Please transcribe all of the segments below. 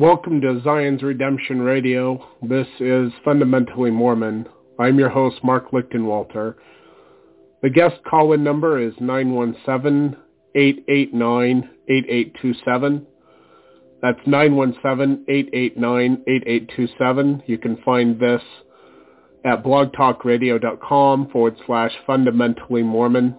Welcome to Zion's Redemption Radio. This is Fundamentally Mormon. I'm your host, Mark Lichtenwalter. The guest call-in number is 917-889-8827. That's 917-889-8827. You can find this at blogtalkradio.com forward slash fundamentally Mormon.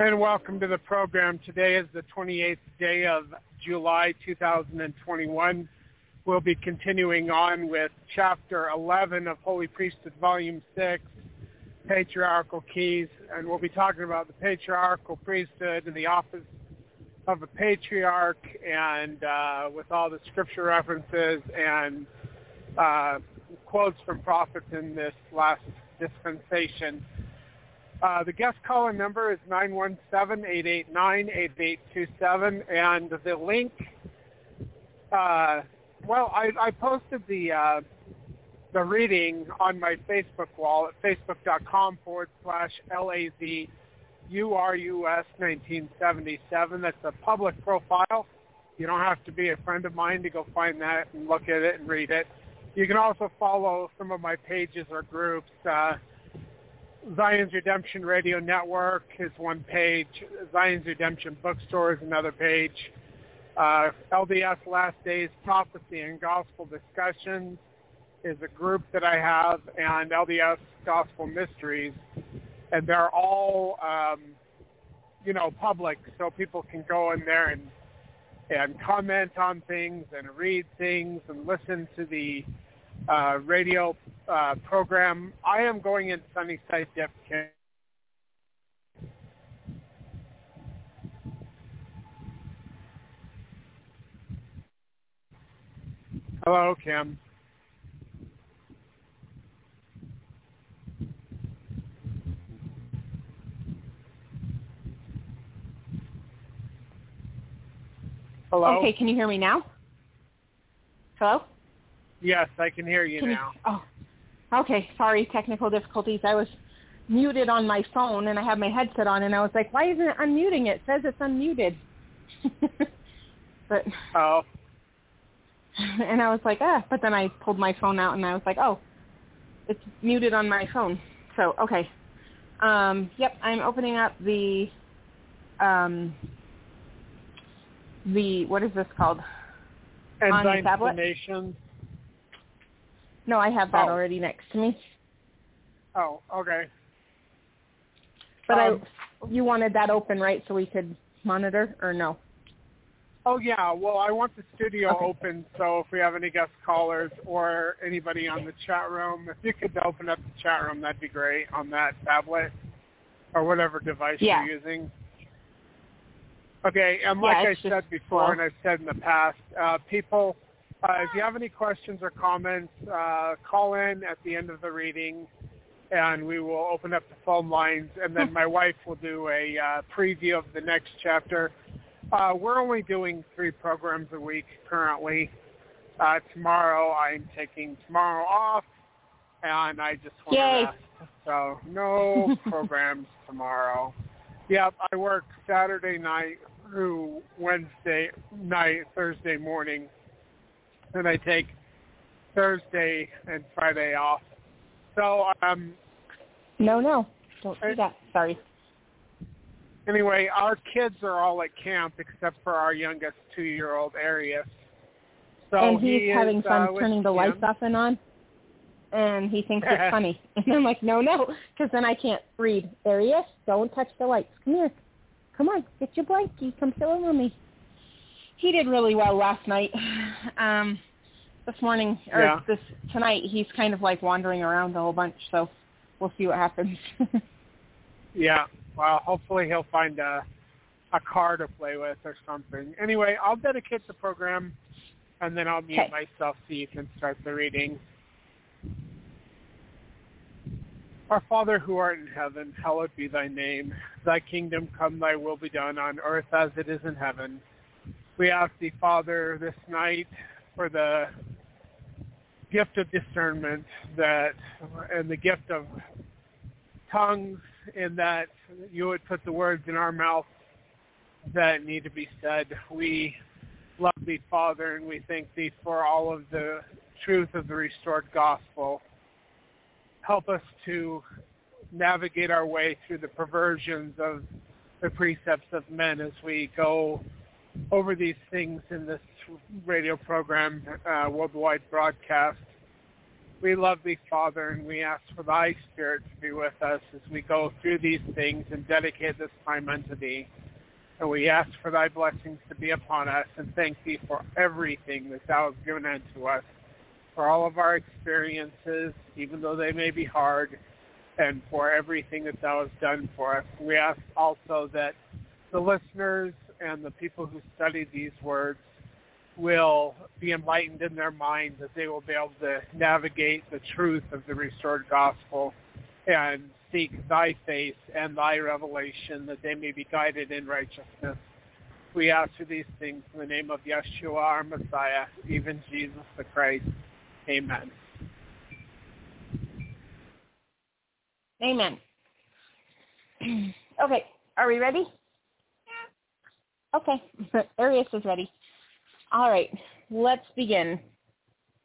And welcome to the program. Today is the 28th day of July 2021. We'll be continuing on with Chapter 11 of Holy Priesthood Volume 6, Patriarchal Keys, and we'll be talking about the patriarchal priesthood and the office of a patriarch and uh, with all the scripture references and uh, quotes from prophets in this last dispensation. Uh, the guest call-in number is 917-889-8827, and the link, uh, well, I, I posted the uh, the reading on my Facebook wall at facebook.com forward slash LAZ URUS 1977. That's a public profile. You don't have to be a friend of mine to go find that and look at it and read it. You can also follow some of my pages or groups. Uh, Zion's Redemption Radio Network is one page. Zion's Redemption Bookstore is another page. Uh, LDS Last Days Prophecy and Gospel Discussions is a group that I have, and LDS Gospel Mysteries, and they're all, um, you know, public, so people can go in there and and comment on things and read things and listen to the uh, radio uh, program. I am going in Sunnyside Deputy. Hello, Kim. Hello. Okay, can you hear me now? Hello? Yes, I can hear you Can now. oh, okay. Sorry, technical difficulties. I was muted on my phone and I had my headset on, and I was like, "Why isn't it unmuting? It says it's unmuted." but Oh, and I was like, ah. But then I pulled my phone out and I was like, oh, it's muted on my phone. So okay. Um, yep, I'm opening up the um, the what is this called? On the tablet? No, I have that Oh. already next to me. Oh, okay. But Um, I, you wanted that open, right, so we could monitor, or no? Oh yeah, well I want the studio Okay. open so if we have any guest callers or anybody on the chat room, if you could open up the chat room, that'd be great on that tablet or whatever device Yeah. you're using. Okay, and Yeah, like I said before and I've said in the past, uh, people, uh, if you have any questions or comments, uh, call in at the end of the reading and we will open up the phone lines and then my wife will do a uh, preview of the next chapter. Uh, we're only doing three programs a week currently. Uh, tomorrow I'm taking tomorrow off, and I just want Yay. to rest. So no programs tomorrow. Yep, I work Saturday night through Wednesday night, Thursday morning, and I take Thursday and Friday off. So um, No, no, don't Uh, do that. Sorry. Anyway, our kids are all at camp except for our youngest two-year-old Arius. So and he he's is, having fun uh, turning the him. lights off and on. And he thinks it's funny. And I'm like, no, no, because then I can't read. Arius, don't touch the lights. Come here. Come on, get your blankie. Come sit with me. He did really well last night. Um, this morning, or Yeah. this tonight, he's kind of like wandering around a whole bunch. So we'll see what happens. Yeah. Well, hopefully he'll find a a car to play with or something. Anyway, I'll dedicate the program, and then I'll mute Okay. myself so you can start the reading. Our Father who art in heaven, hallowed be thy name. Thy kingdom come, thy will be done on earth as it is in heaven. We ask thee, Father, this night for the gift of discernment that and the gift of tongues in that you would put the words in our mouth that need to be said. We love thee, Father, and we thank thee for all of the truth of the restored gospel. Help us to navigate our way through the perversions of the precepts of men as we go over these things in this radio program, uh, worldwide broadcast. We love thee, Father, and we ask for thy Spirit to be with us as we go through these things and dedicate this time unto thee. And we ask for thy blessings to be upon us and thank thee for everything that thou hast given unto us, for all of our experiences, even though they may be hard, and for everything that thou hast done for us. We ask also that the listeners and the people who study these words will be enlightened in their minds that they will be able to navigate the truth of the restored gospel and seek thy face and thy revelation that they may be guided in righteousness. We ask for these things in the name of Yeshua, our Messiah, even Jesus the Christ. Amen. Amen. okay, are we ready? Okay, Arius is ready. All right, let's begin.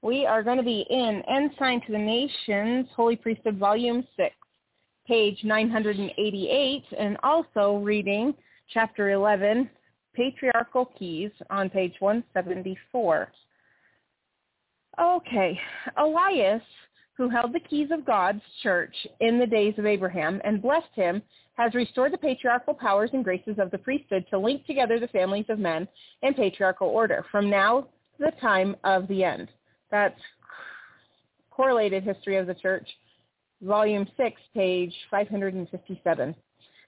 We are going to be in Ensign to the Nations, Holy Priesthood, Volume 6, page 988, and also reading Chapter 11, Patriarchal Keys, on page 174. Okay, Elias, who held the keys of God's church in the days of Abraham and blessed him, has restored the patriarchal powers and graces of the priesthood to link together the families of men in patriarchal order from now to the time of the end. That's Correlated History of the Church, Volume 6, page 557.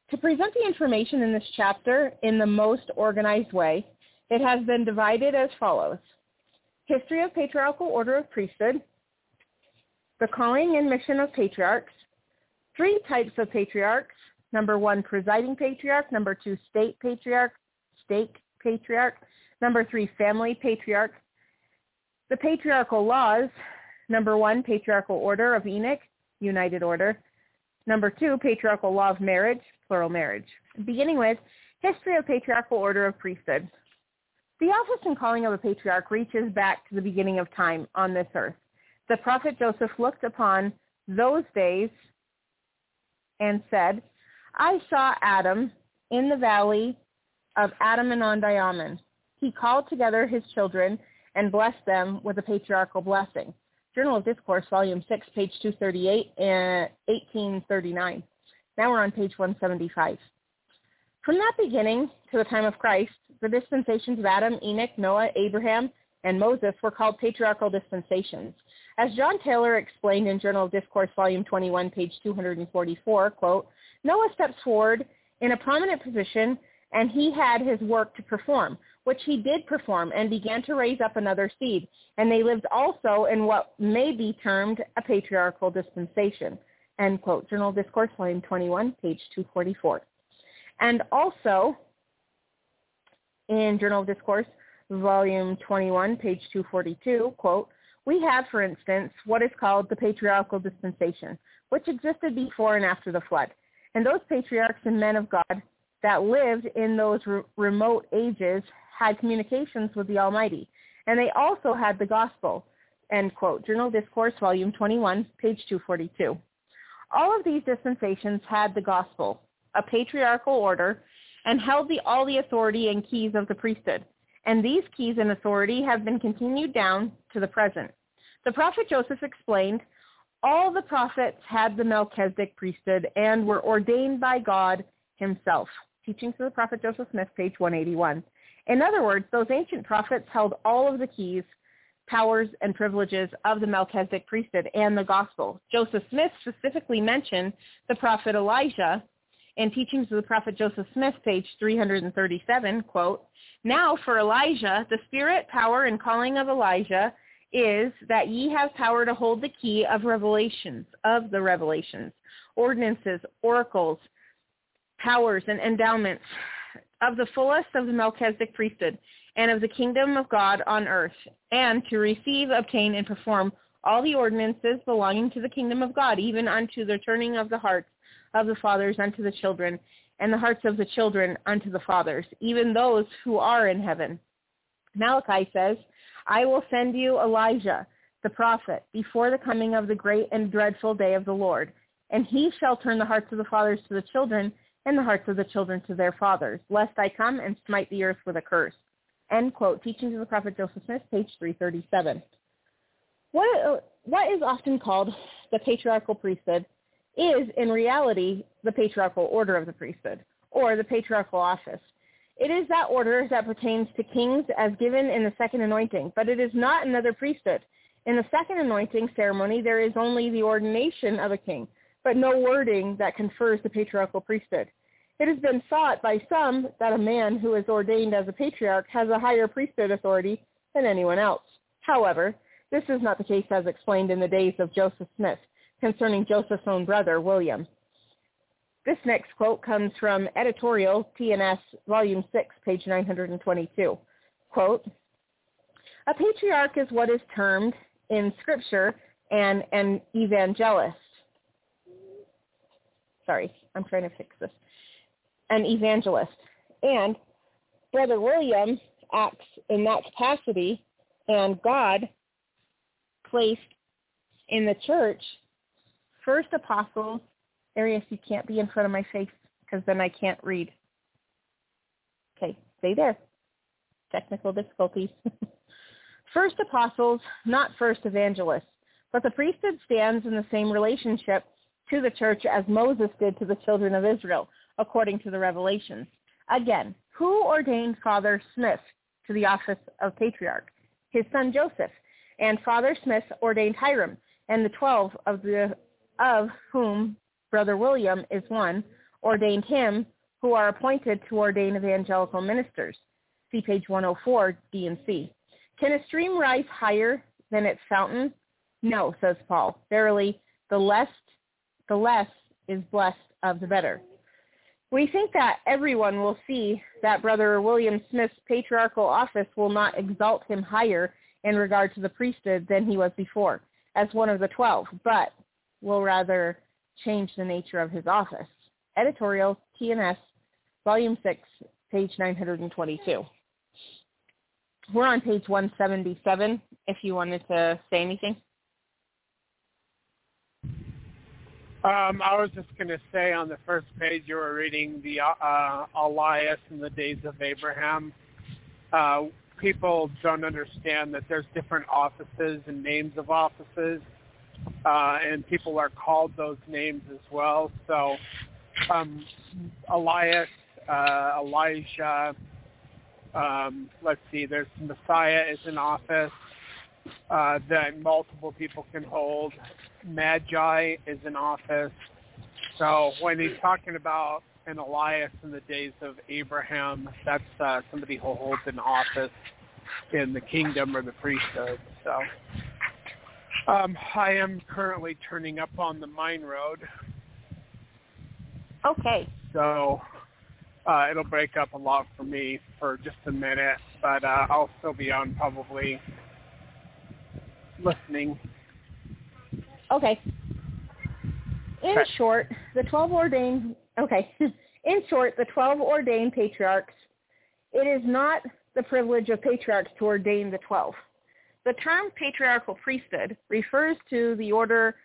To present the information in this chapter in the most organized way, it has been divided as follows. History of Patriarchal Order of Priesthood, the calling and mission of patriarchs, three types of patriarchs, number one, presiding patriarch, number two, state patriarch, stake patriarch, Number three, family patriarch. The patriarchal laws. Number one, patriarchal order of Enoch, united order. Number two, patriarchal law of marriage, plural marriage. Beginning with history of patriarchal order of priesthood. The office and calling of a patriarch reaches back to the beginning of time on this earth. The prophet Joseph looked upon those days and said, I saw Adam in the valley of Adam-ondi-Ahman. He called together his children and blessed them with a patriarchal blessing. Journal of Discourse, Volume 6, page 238, and uh, 1839. Now we're on page 175. From that beginning to the time of Christ, the dispensations of Adam, Enoch, Noah, Abraham, and Moses were called patriarchal dispensations. As John Taylor explained in Journal of Discourse, Volume 21, page 244, quote, Noah steps forward in a prominent position, and he had his work to perform, which he did perform, and began to raise up another seed. And they lived also in what may be termed a patriarchal dispensation. End quote. Journal of Discourse, Volume 21, page 244. And also, in Journal of Discourse, Volume 21, page 242, quote, we have, for instance, what is called the patriarchal dispensation, which existed before and after the flood. And those patriarchs and men of God that lived in those re- remote ages had communications with the Almighty. And they also had the gospel, end quote. Journal Discourse, volume 21, page 242. All of these dispensations had the gospel, a patriarchal order, and held the, all the authority and keys of the priesthood. And these keys and authority have been continued down to the present. The prophet Joseph explained, all the prophets had the Melchizedek priesthood and were ordained by God himself. Teachings of the prophet Joseph Smith, page 181. In other words, those ancient prophets held all of the keys, powers, and privileges of the Melchizedek priesthood and the gospel. Joseph Smith specifically mentioned the prophet Elijah in Teachings of the Prophet Joseph Smith, page 337, quote, Now for Elijah, the spirit, power, and calling of Elijah is that ye have power to hold the key of revelations, of the revelations, ordinances, oracles, powers, and endowments of the fullest of the Melchizedek priesthood and of the kingdom of God on earth, and to receive, obtain, and perform all the ordinances belonging to the kingdom of God, even unto the turning of the hearts of the fathers unto the children, and the hearts of the children unto the fathers, even those who are in heaven. Malachi says, I will send you Elijah, the prophet, before the coming of the great and dreadful day of the Lord. And he shall turn the hearts of the fathers to the children, and the hearts of the children to their fathers, lest I come and smite the earth with a curse. End quote. Teachings of the Prophet Joseph Smith, page 337. What, what is often called the patriarchal priesthood is, in reality, the patriarchal order of the priesthood, or the patriarchal office. It is that order that pertains to kings as given in the second anointing, but it is not another priesthood. In the second anointing ceremony, there is only the ordination of a king, but no wording that confers the patriarchal priesthood. It has been thought by some that a man who is ordained as a patriarch has a higher priesthood authority than anyone else. However, this is not the case as explained in the days of Joseph Smith concerning Joseph's own brother, William. This next quote comes from Editorial TNS, Volume 6, page 922. Quote, a patriarch is what is termed in Scripture an, an evangelist. Sorry, I'm trying to fix this. An evangelist. And Brother William acts in that capacity, and God placed in the church first apostle, Arius, you can't be in front of my face because then I can't read. Okay, stay there. Technical difficulties. first apostles, not first evangelists. But the priesthood stands in the same relationship to the church as Moses did to the children of Israel, according to the revelations. Again, who ordained Father Smith to the office of patriarch? His son Joseph. And Father Smith ordained Hyrum and the twelve of the of whom Brother William is one, ordained him who are appointed to ordain evangelical ministers. See page 104, D and C. Can a stream rise higher than its fountain? No, says Paul. Verily, the less, the less is blessed of the better. We think that everyone will see that Brother William Smith's patriarchal office will not exalt him higher in regard to the priesthood than he was before, as one of the twelve, but will rather change the nature of his office. Editorial, TNS, Volume 6, page 922. We're on page 177, if you wanted to say anything. Um, I was just going to say on the first page you were reading the uh, Elias in the days of Abraham. Uh, people don't understand that there's different offices and names of offices, uh, and people are called those names as well. So um, Elias, uh, Elijah, um, let's see, there's Messiah is an office uh, that multiple people can hold. Magi is an office. So when he's talking about an Elias in the days of Abraham, that's uh, somebody who holds an office in the kingdom or the priesthood. So um, I am currently turning up on the mine road. Okay. So uh, it'll break up a lot for me for just a minute, but uh, I'll still be on probably listening. Okay. In Okay. short, the 12 ordained, okay. In short, the 12 ordained patriarchs, it is not the privilege of patriarchs to ordain the 12. The term patriarchal priesthood refers to the order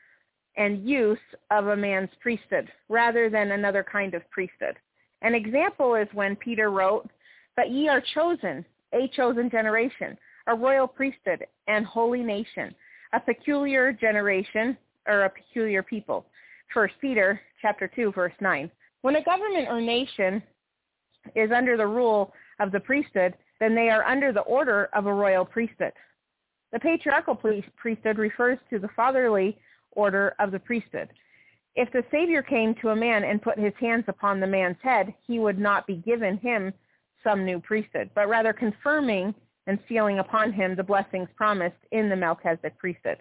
and use of a man's priesthood rather than another kind of priesthood. An example is when Peter wrote, But ye are chosen, a chosen generation, a royal priesthood and holy nation, a peculiar generation or a peculiar people. First Peter chapter 2 verse 9. When a government or nation is under the rule of the priesthood, then they are under the order of a royal priesthood. The patriarchal priesthood refers to the fatherly order of the priesthood. If the Savior came to a man and put his hands upon the man's head, he would not be given him some new priesthood, but rather confirming and sealing upon him the blessings promised in the Melchizedek priesthood.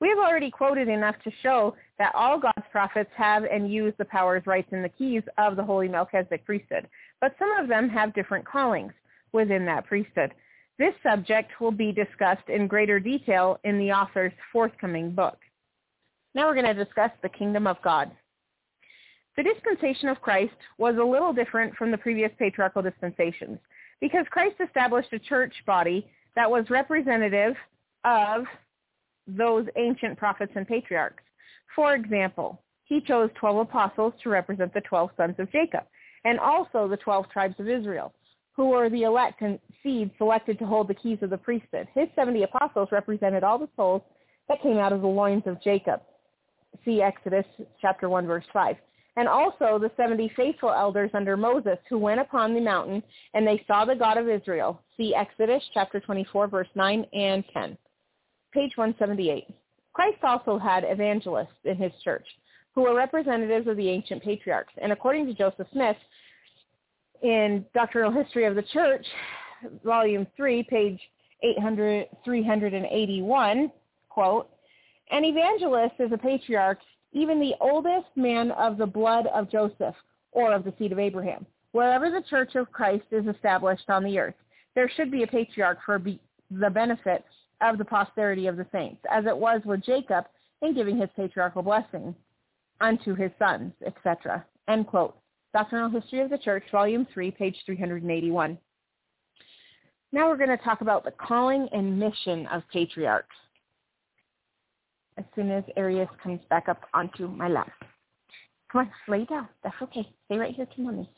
We have already quoted enough to show that all God's prophets have and use the powers, rights, and the keys of the holy Melchizedek priesthood, but some of them have different callings within that priesthood. This subject will be discussed in greater detail in the author's forthcoming book. Now we're going to discuss the kingdom of God. The dispensation of Christ was a little different from the previous patriarchal dispensations because Christ established a church body that was representative of those ancient prophets and patriarchs. For example, he chose 12 apostles to represent the 12 sons of Jacob and also the 12 tribes of Israel, who were the elect and seed selected to hold the keys of the priesthood. His 70 apostles represented all the souls that came out of the loins of Jacob. See Exodus chapter 1 verse 5. And also the 70 faithful elders under Moses who went upon the mountain and they saw the God of Israel. See Exodus chapter 24 verse 9 and 10. Page 178. Christ also had evangelists in his church who were representatives of the ancient patriarchs. And according to Joseph Smith, in Doctrinal History of the Church, volume 3, page 800, 381, quote, an evangelist is a patriarch, even the oldest man of the blood of Joseph or of the seed of Abraham. Wherever the church of Christ is established on the earth, there should be a patriarch for be- the benefit of the posterity of the saints, as it was with Jacob in giving his patriarchal blessing unto his sons, etc. End quote. Doctrinal History of the Church, Volume 3, page 381. Now we're going to talk about the calling and mission of patriarchs as soon as Arius comes back up onto my lap. Come on, lay down. That's okay. Stay right here to mommy.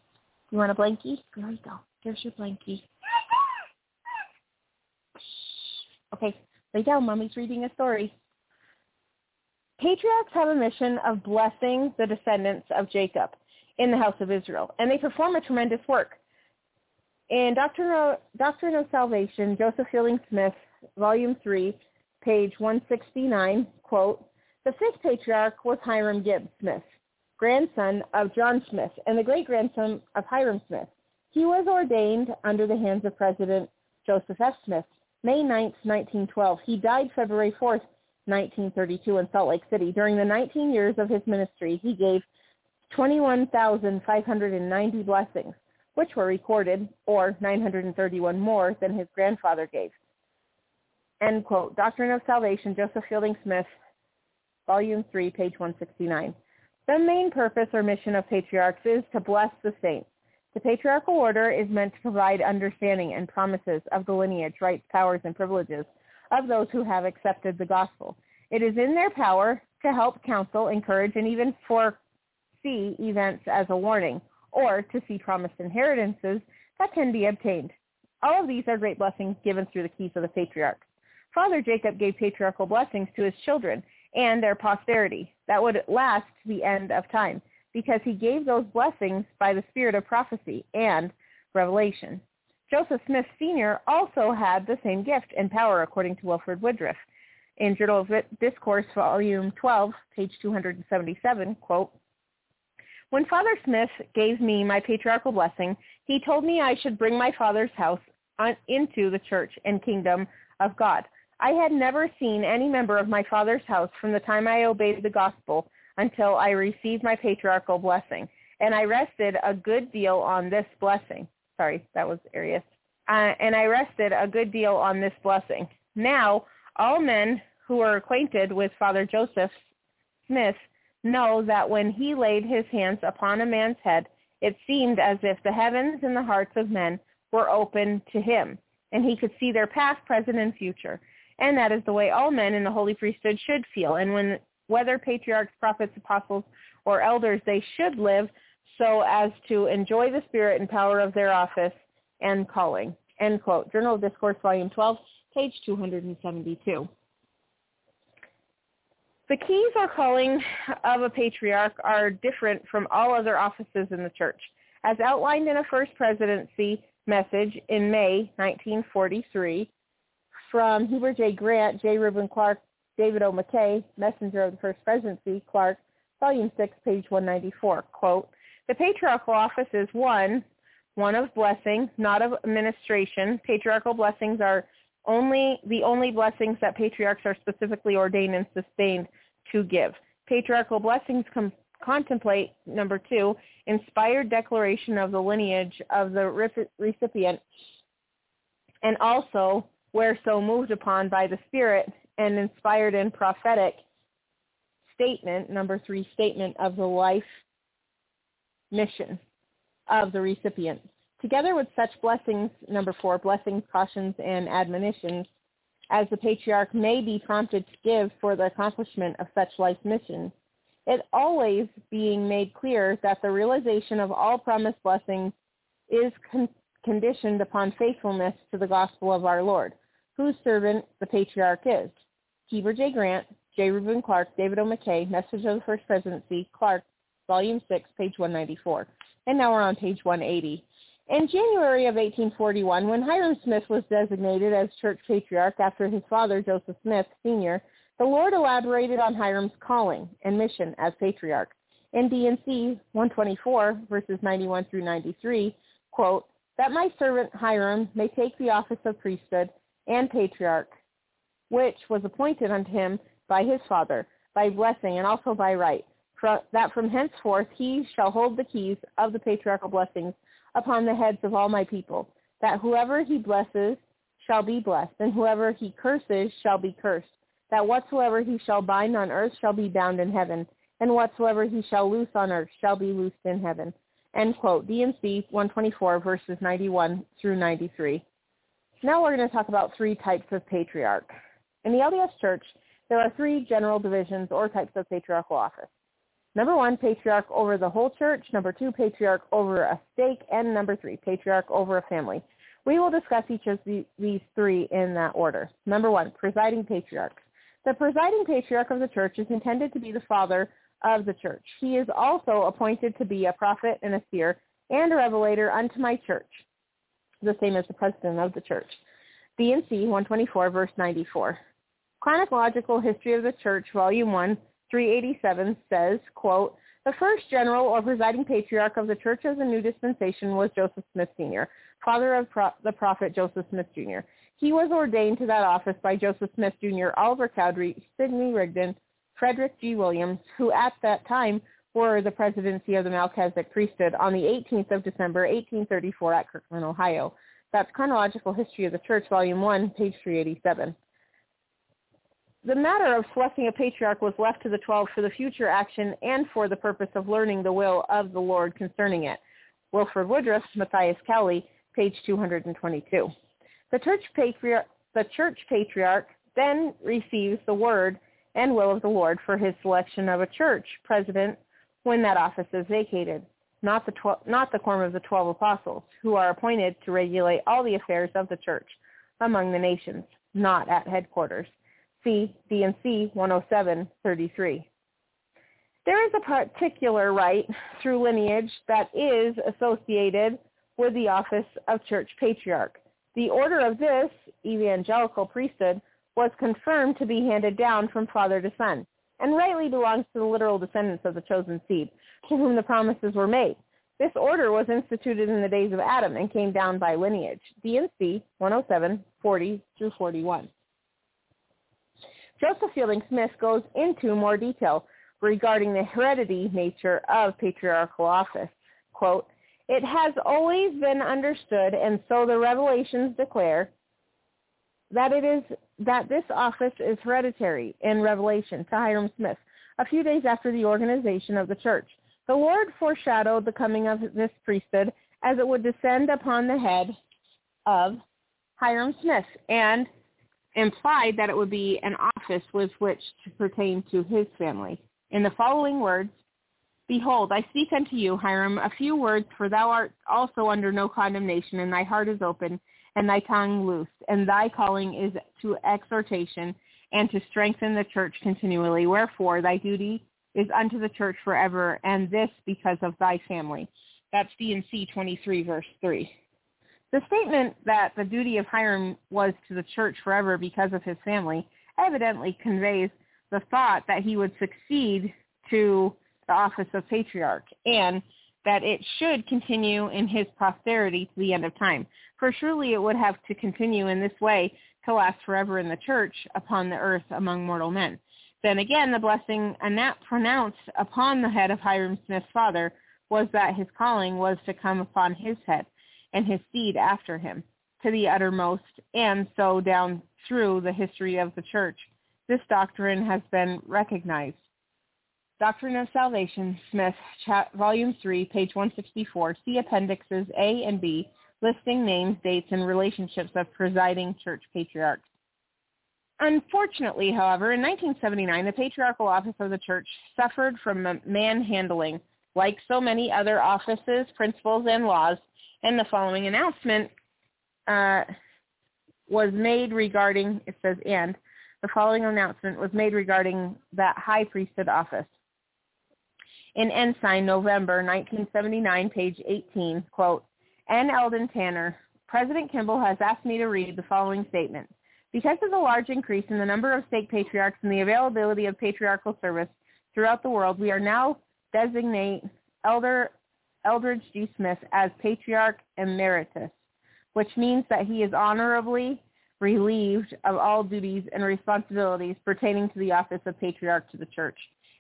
You want a blankie? There you go. There's your blankie. Okay, lay down. Mommy's reading a story. Patriarchs have a mission of blessing the descendants of Jacob in the house of Israel, and they perform a tremendous work. In Doctrine of, Doctrine of Salvation, Joseph Fielding Smith, Volume 3, page 169, quote, the fifth patriarch was Hyrum Gibbs Smith, grandson of John Smith and the great-grandson of Hyrum Smith. He was ordained under the hands of President Joseph F. Smith, May 9, 1912. He died February 4, 1932 in Salt Lake City. During the 19 years of his ministry, he gave 21,590 blessings, which were recorded, or 931 more than his grandfather gave. End quote. Doctrine of Salvation, Joseph Fielding Smith, Volume 3, page 169. The main purpose or mission of patriarchs is to bless the saints. The patriarchal order is meant to provide understanding and promises of the lineage, rights, powers, and privileges of those who have accepted the gospel. It is in their power to help counsel, encourage, and even foresee events as a warning, or to see promised inheritances that can be obtained. All of these are great blessings given through the keys of the patriarchs. Father Jacob gave patriarchal blessings to his children and their posterity that would last to the end of time, because he gave those blessings by the spirit of prophecy and revelation. Joseph Smith Sr. also had the same gift and power, according to Wilford Woodruff. In Journal of Discourse, Volume 12, page 277, quote, When Father Smith gave me my patriarchal blessing, he told me I should bring my father's house on, into the church and kingdom of God. I had never seen any member of my father's house from the time I obeyed the gospel until I received my patriarchal blessing, and I rested a good deal on this blessing. Sorry, that was Arius. Uh, and I rested a good deal on this blessing. Now, all men who are acquainted with Father Joseph Smith know that when he laid his hands upon a man's head, it seemed as if the heavens and the hearts of men were open to him, and he could see their past, present, and future. And that is the way all men in the holy priesthood should feel. And when whether patriarchs, prophets, apostles, or elders, they should live so as to enjoy the spirit and power of their office and calling. End quote. Journal of Discourse, Volume 12, page 272. The keys or calling of a patriarch are different from all other offices in the church. As outlined in a First Presidency message in May 1943 from Heber J. Grant, J. Reuben Clark, David O. McKay, Messenger of the First Presidency, Clark, Volume 6, page 194, quote, the patriarchal office is one, one of blessing, not of administration. Patriarchal blessings are only the only blessings that patriarchs are specifically ordained and sustained to give. Patriarchal blessings com- contemplate, number two, inspired declaration of the lineage of the recipient, and also, where so moved upon by the Spirit and inspired in prophetic statement, number three, statement of the life mission of the recipient. Together with such blessings, number four, blessings, cautions, and admonitions, as the patriarch may be prompted to give for the accomplishment of such life mission, it always being made clear that the realization of all promised blessings is con- conditioned upon faithfulness to the gospel of our Lord, whose servant the patriarch is. Heber J. Grant, J. Reuben Clark, David O. McKay, Message of the First Presidency, Clark, Volume 6, page 194. And now we're on page 180. In January of 1841, when Hyrum Smith was designated as church patriarch after his father, Joseph Smith, Sr., the Lord elaborated on Hyrum's calling and mission as patriarch. In D&C 124, verses 91 through 93, quote, that my servant Hyrum may take the office of priesthood and patriarch, which was appointed unto him by his father, by blessing and also by right, that from henceforth he shall hold the keys of the patriarchal blessings upon the heads of all my people, that whoever he blesses shall be blessed, and whoever he curses shall be cursed, that whatsoever he shall bind on earth shall be bound in heaven, and whatsoever he shall loose on earth shall be loosed in heaven. End quote. D&C 124 verses 91 through 93. Now we're going to talk about three types of patriarch. In the LDS Church, there are three general divisions or types of patriarchal office. Number one, patriarch over the whole church. Number two, patriarch over a stake. And number three, patriarch over a family. We will discuss each of the, these three in that order. Number one, presiding patriarch. The presiding patriarch of the church is intended to be the father of the church. He is also appointed to be a prophet and a seer and a revelator unto my church, the same as the president of the church. D&C 124, verse 94. Chronological History of the Church, Volume 1, 387 says, quote, the first general or presiding patriarch of the Church of the New Dispensation was Joseph Smith Sr., father of pro- the prophet Joseph Smith Jr. He was ordained to that office by Joseph Smith Jr., Oliver Cowdery, Sidney Rigdon, Frederick G. Williams, who at that time for the presidency of the Melchizedek priesthood on the 18th of December, 1834 at Kirtland, Ohio. That's Chronological History of the Church, Volume 1, page 387. The matter of selecting a patriarch was left to the twelve for the future action and for the purpose of learning the will of the Lord concerning it. Wilford Woodruff, Matthias Cowley, page 222. The church, patriarch, the church patriarch then receives the word and will of the Lord for his selection of a church president when that office is vacated, not the, tw- not the quorum of the twelve apostles, who are appointed to regulate all the affairs of the church among the nations, not at headquarters. See D&C 107.33. There is a particular right through lineage that is associated with the office of church patriarch. The order of this evangelical priesthood was confirmed to be handed down from father to son, and rightly belongs to the literal descendants of the chosen seed, to whom the promises were made. This order was instituted in the days of Adam and came down by lineage. D&C 107, 40 through 41. Joseph Fielding Smith goes into more detail regarding the heredity nature of patriarchal office. Quote, it has always been understood, and so the revelations declare, that it is that this office is hereditary in Revelation to Hyrum Smith a few days after the organization of the church. The Lord foreshadowed the coming of this priesthood as it would descend upon the head of Hyrum Smith and implied that it would be an office with which to pertain to his family. In the following words, Behold, I speak unto you, Hyrum, a few words, for thou art also under no condemnation, and thy heart is open, and thy tongue loosed, and thy calling is to exhortation and to strengthen the church continually. Wherefore thy duty is unto the church forever, and this because of thy family. That's D&C 23, verse 3. The statement that the duty of Hyrum was to the church forever because of his family evidently conveys the thought that he would succeed to the office of patriarch and that it should continue in his posterity to the end of time. For surely it would have to continue in this way to last forever in the church upon the earth among mortal men. Then again, the blessing pronounced upon the head of Hyrum Smith's father was that his calling was to come upon his head and his seed after him to the uttermost, and so down through the history of the church. This doctrine has been recognized. Doctrine of Salvation, Smith, Volume 3, page 164. See Appendixes A and B, listing names, dates, and relationships of presiding church patriarchs. Unfortunately, however, in 1979, the patriarchal office of the church suffered from manhandling, like so many other offices, principles, and laws, and the following announcement uh, was made regarding, it says, and, the following announcement was made regarding that high priesthood office in Ensign, November 1979, page 18, quote, N. Eldon Tanner, President Kimball has asked me to read the following statement. Because of the large increase in the number of stake patriarchs and the availability of patriarchal service throughout the world, we are now designate Elder Eldridge G. Smith as Patriarch Emeritus, which means that he is honorably relieved of all duties and responsibilities pertaining to the office of Patriarch to the Church.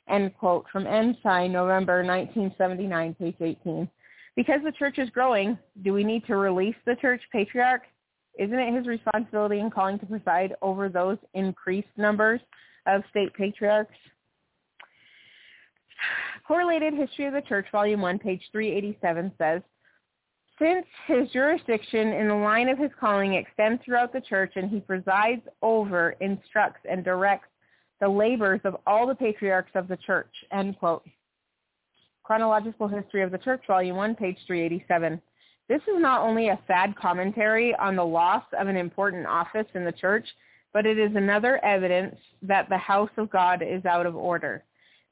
End quote from Ensign, November 1979, page 18. Because the church is growing, do we need to release the church patriarch? Isn't it his responsibility and calling to preside over those increased numbers of state patriarchs? Correlated History of the Church, Volume 1, page 387 says, Since his jurisdiction in the line of his calling extends throughout the church and he presides over, instructs, and directs the labors of all the patriarchs of the church, end quote. Chronological History of the Church, Volume 1, page 387. This is not only a sad commentary on the loss of an important office in the church, but it is another evidence that the house of God is out of order.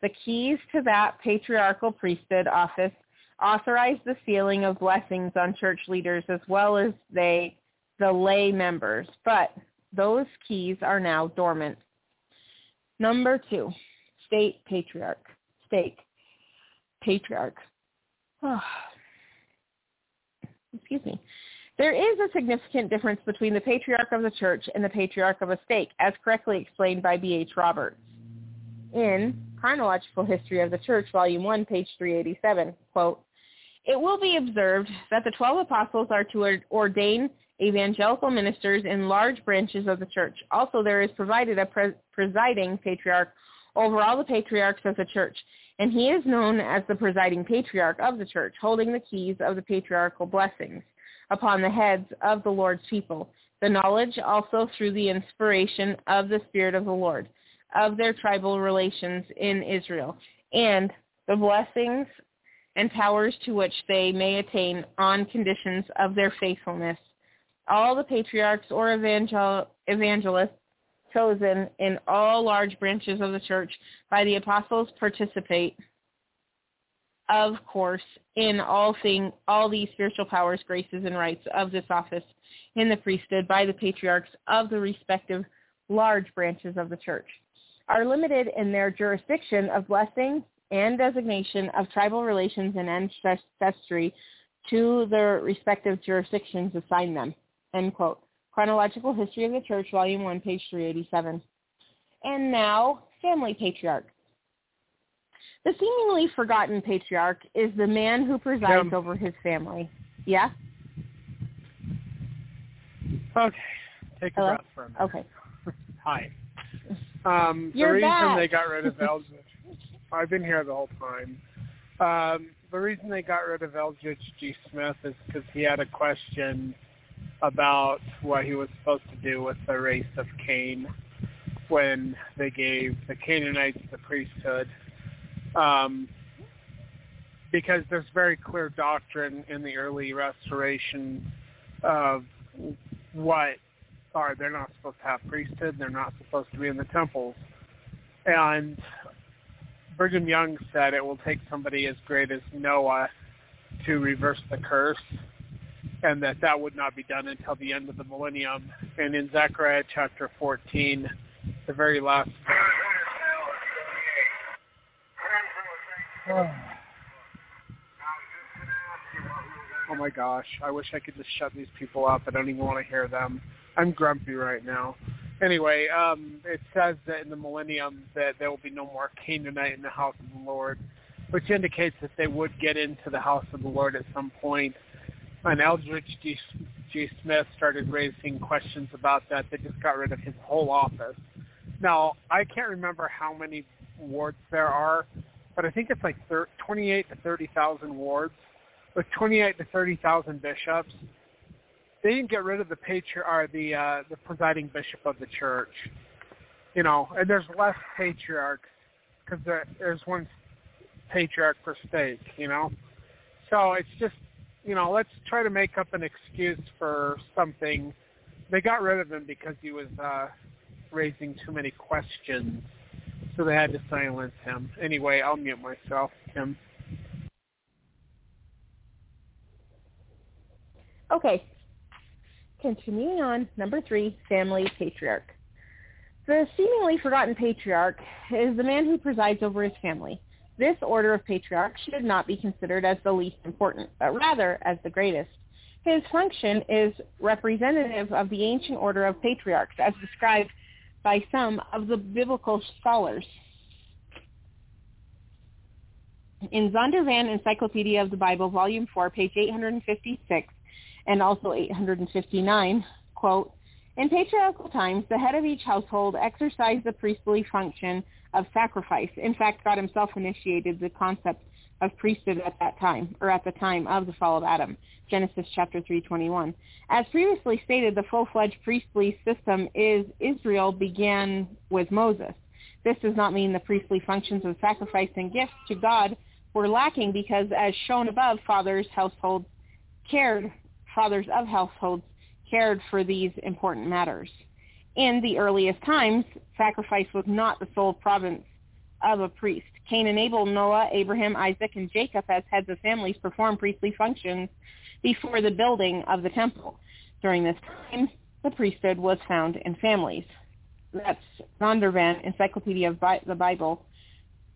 The keys to that patriarchal priesthood office authorize the sealing of blessings on church leaders as well as they, the lay members, but those keys are now dormant. Number two, state patriarch. Stake. Patriarch. Oh. Excuse me. There is a significant difference between the patriarch of the church and the patriarch of a stake, as correctly explained by B.H. Roberts. In Chronological History of the Church, Volume 1, page 387. Quote, it will be observed that the 12 apostles are to ordain evangelical ministers in large branches of the church. Also, there is provided a pre- presiding patriarch over all the patriarchs of the church, and he is known as the presiding patriarch of the church, holding the keys of the patriarchal blessings upon the heads of the Lord's people, the knowledge also through the inspiration of the Spirit of the Lord, of their tribal relations in Israel, and the blessings and powers to which they may attain on conditions of their faithfulness. All the patriarchs or evangel- evangelists chosen in all large branches of the church by the apostles participate, of course, in all thing, all these spiritual powers, graces, and rights of this office in the priesthood by the patriarchs of the respective large branches of the church, are limited in their jurisdiction of blessing and designation of tribal relations and ancestry to their respective jurisdictions assigned them. End quote. Chronological History of the Church, Volume 1, page 387. And now, family patriarch. The seemingly forgotten patriarch is the man who presides over his family. Yeah? Okay. Take a Hello? breath for a minute. Okay. Hi. Um, the reason back. they got rid of Eldred, I've been here the whole time. Um, the reason they got rid of Eldred G. Smith is because he had a question about what he was supposed to do with the race of Cain when they gave the Canaanites the priesthood. Um, because there's very clear doctrine in the early restoration of what are they're not supposed to have priesthood, they're not supposed to be in the temples. And Brigham Young said it will take somebody as great as Noah to reverse the curse and that that would not be done until the end of the millennium. And in Zechariah chapter 14, the very last Oh my gosh, I wish I could just shut these people up. I don't even want to hear them. I'm grumpy right now. Anyway, um, it says that in the millennium that there will be no more Canaanite in the house of the Lord, which indicates that they would get into the house of the Lord at some point. And Eldred G. G. Smith started raising questions about that. They just got rid of his whole office. Now, I can't remember how many wards there are, but I think it's like thir- 28 to 30,000 wards with 28 to 30,000 bishops. They didn't get rid of the patriarch, the uh, the presiding bishop of the church, you know, and there's less patriarchs because there, there's one patriarch per stake, you know. So it's just, you know, let's try to make up an excuse for something. They got rid of him because he was uh, raising too many questions, so they had to silence him. Anyway, I'll mute myself, Kim. Okay. Continuing on, number three, family patriarch. The seemingly forgotten patriarch is the man who presides over his family. This order of patriarchs should not be considered as the least important, but rather as the greatest. His function is representative of the ancient order of patriarchs as described by some of the biblical scholars. In Zondervan Encyclopedia of the Bible, Volume 4, page 856, and also 859, quote, in patriarchal times, the head of each household exercised the priestly function of sacrifice. In fact, God himself initiated the concept of priesthood at that time, or at the time of the fall of Adam. Genesis chapter 3:21. As previously stated, the full-fledged priestly system is Israel began with Moses. This does not mean the priestly functions of sacrifice and gifts to God were lacking because as shown above, fathers households cared fathers of households cared for these important matters. In the earliest times, sacrifice was not the sole province of a priest. Cain and Abel, Noah, Abraham, Isaac, and Jacob as heads of families performed priestly functions before the building of the temple. During this time, the priesthood was found in families. That's Zondervan, Encyclopedia of Bi- the Bible,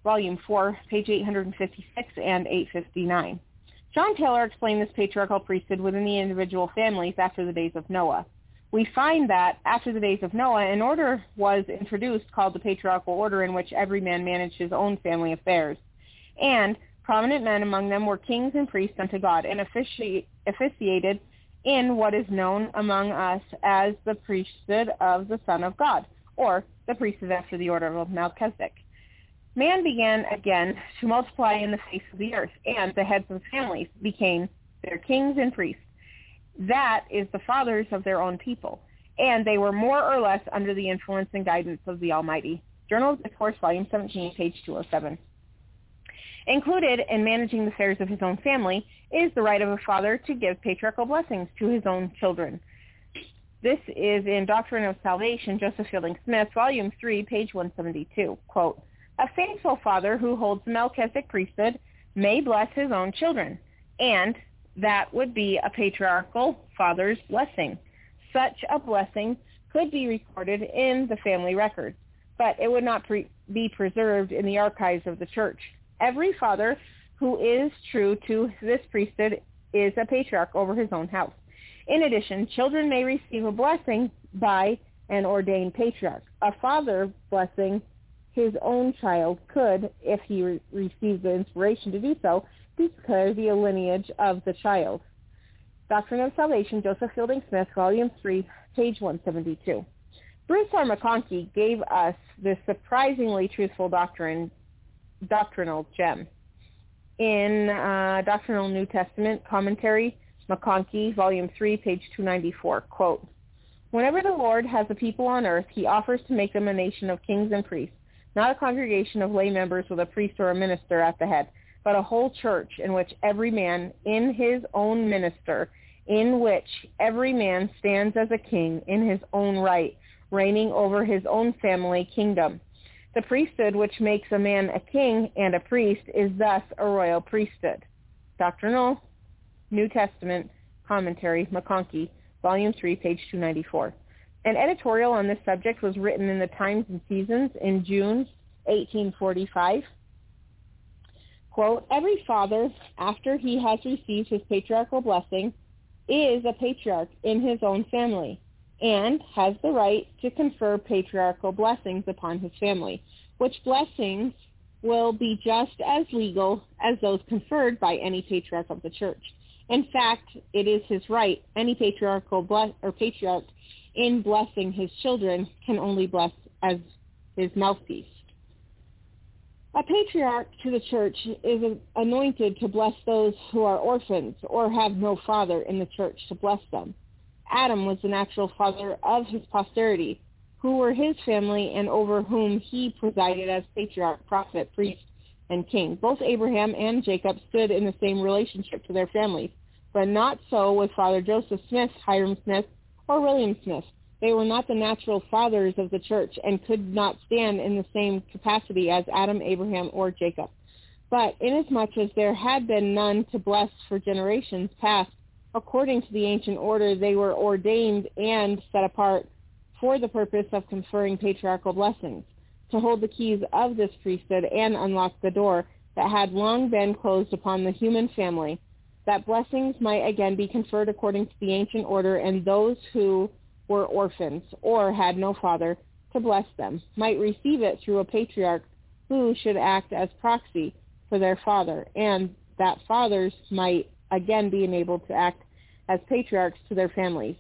Volume 4, page 856 and 859. John Taylor explained this patriarchal priesthood within the individual families after the days of Noah. we find that after the days of Noah, an order was introduced called the patriarchal order in which every man managed his own family affairs. And prominent men among them were kings and priests unto God and offici- officiated in what is known among us as the priesthood of the Son of God, or the priesthood after the order of Melchizedek. Man began again to multiply in the face of the earth, and the heads of families became their kings and priests that is the fathers of their own people, and they were more or less under the influence and guidance of the Almighty. Journal of Discourse, Volume 17, page 207. Included in managing the affairs of his own family is the right of a father to give patriarchal blessings to his own children. This is in Doctrine of Salvation, Joseph Fielding Smith, Volume 3, page 172. Quote, a faithful father who holds the Melchizedek priesthood may bless his own children, and that would be a patriarchal father's blessing. Such a blessing could be recorded in the family records, but it would not pre- be preserved in the archives of the church. Every father who is true to this priesthood is a patriarch over his own house. In addition, children may receive a blessing by an ordained patriarch. A father blessing his own child could, if he re- receives the inspiration to do so, declare the lineage of the child. Doctrine of Salvation, Joseph Fielding Smith, Volume 3, page 172. Bruce R. McConkie gave us this surprisingly truthful doctrine, doctrinal gem. In uh, Doctrinal New Testament Commentary, McConkie, Volume 3, page 294, quote, Whenever the Lord has a people on earth, he offers to make them a nation of kings and priests, not a congregation of lay members with a priest or a minister at the head but a whole church in which every man in his own minister, in which every man stands as a king in his own right, reigning over his own family kingdom. The priesthood which makes a man a king and a priest is thus a royal priesthood. Doctrinal New Testament Commentary, McConkie, Volume 3, page 294. An editorial on this subject was written in the Times and Seasons in June 1845 quote, every father, after he has received his patriarchal blessing, is a patriarch in his own family and has the right to confer patriarchal blessings upon his family, which blessings will be just as legal as those conferred by any patriarch of the church. In fact, it is his right. Any patriarchal bless, or patriarch in blessing his children can only bless as his mouthpiece. A patriarch to the church is anointed to bless those who are orphans or have no father in the church to bless them. Adam was the natural father of his posterity, who were his family and over whom he presided as patriarch, prophet, priest, and king. Both Abraham and Jacob stood in the same relationship to their families, but not so with Father Joseph Smith, Hyrum Smith, or William Smith. They were not the natural fathers of the church and could not stand in the same capacity as Adam, Abraham, or Jacob. But inasmuch as there had been none to bless for generations past, according to the ancient order, they were ordained and set apart for the purpose of conferring patriarchal blessings, to hold the keys of this priesthood and unlock the door that had long been closed upon the human family, that blessings might again be conferred according to the ancient order, and those who were orphans or had no father to bless them might receive it through a patriarch who should act as proxy for their father, and that fathers might again be enabled to act as patriarchs to their families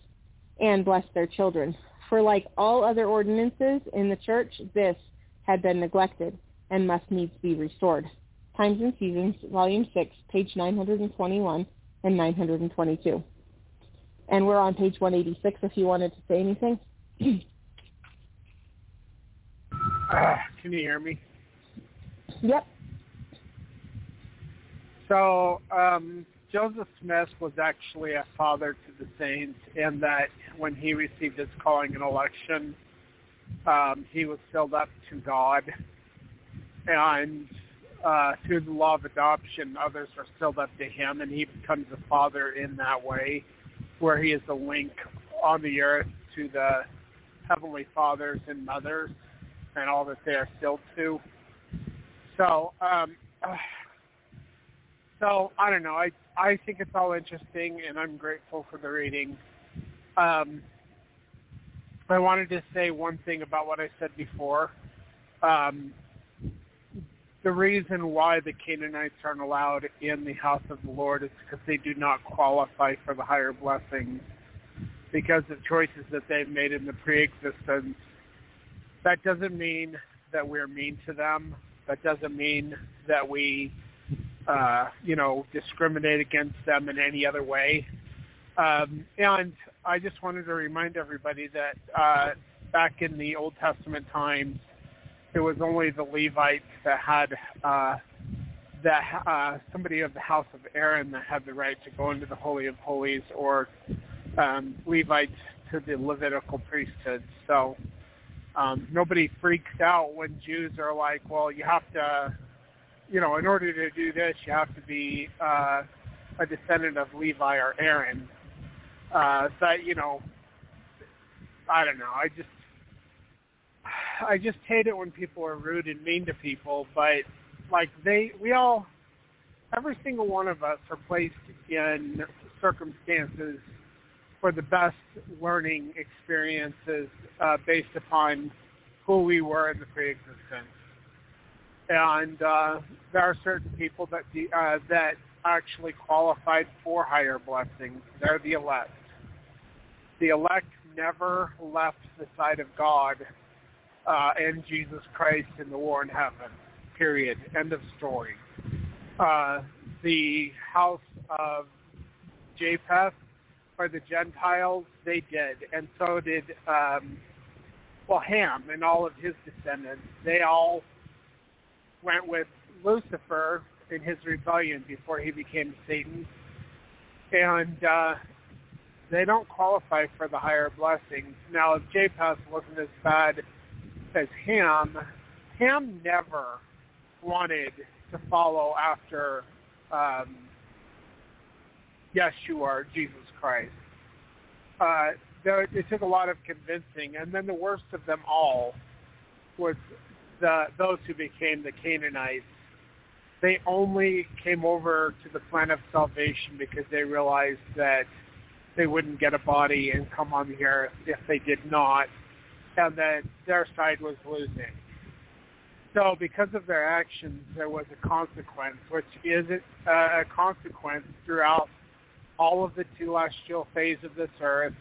and bless their children. For like all other ordinances in the church, this had been neglected and must needs be restored. Times and Seasons, Volume 6, page 921 and 922. And we're on page 186 if you wanted to say anything. uh, can you hear me? Yep. So um, Joseph Smith was actually a father to the saints in that when he received his calling and election, um, he was filled up to God. And uh, through the law of adoption, others are filled up to him, and he becomes a father in that way where he is the link on the earth to the heavenly fathers and mothers and all that they are still to. So, um, so I don't know. I I think it's all interesting, and I'm grateful for the reading. Um, I wanted to say one thing about what I said before. Um, the reason why the Canaanites aren't allowed in the house of the Lord is because they do not qualify for the higher blessings because of choices that they've made in the pre-existence. That doesn't mean that we're mean to them. That doesn't mean that we, uh, you know, discriminate against them in any other way. Um, and I just wanted to remind everybody that uh, back in the Old Testament times, it was only the Levites that had uh, that uh, somebody of the house of Aaron that had the right to go into the Holy of Holies, or um, Levites to the Levitical priesthood. So um, nobody freaks out when Jews are like, well, you have to, you know, in order to do this, you have to be uh, a descendant of Levi or Aaron. Uh, but you know, I don't know. I just I just hate it when people are rude and mean to people, but like they, we all, every single one of us are placed in circumstances for the best learning experiences uh, based upon who we were in the pre-existence. And uh, there are certain people that uh, that actually qualified for higher blessings. They're the elect. The elect never left the side of God uh, and Jesus Christ in the war in heaven. Period. End of story. Uh, the house of Japheth or the Gentiles, they did, and so did um, well Ham and all of his descendants. They all went with Lucifer in his rebellion before he became Satan, and uh, they don't qualify for the higher blessings. Now, if Japheth wasn't as bad as Ham, Ham never wanted to follow after um, Yeshua, Jesus Christ. Uh, there, it took a lot of convincing, and then the worst of them all was the those who became the Canaanites. They only came over to the plan of salvation because they realized that they wouldn't get a body and come on the earth if they did not, and that their side was losing. So because of their actions, there was a consequence, which is a consequence throughout all of the celestial phase of this earth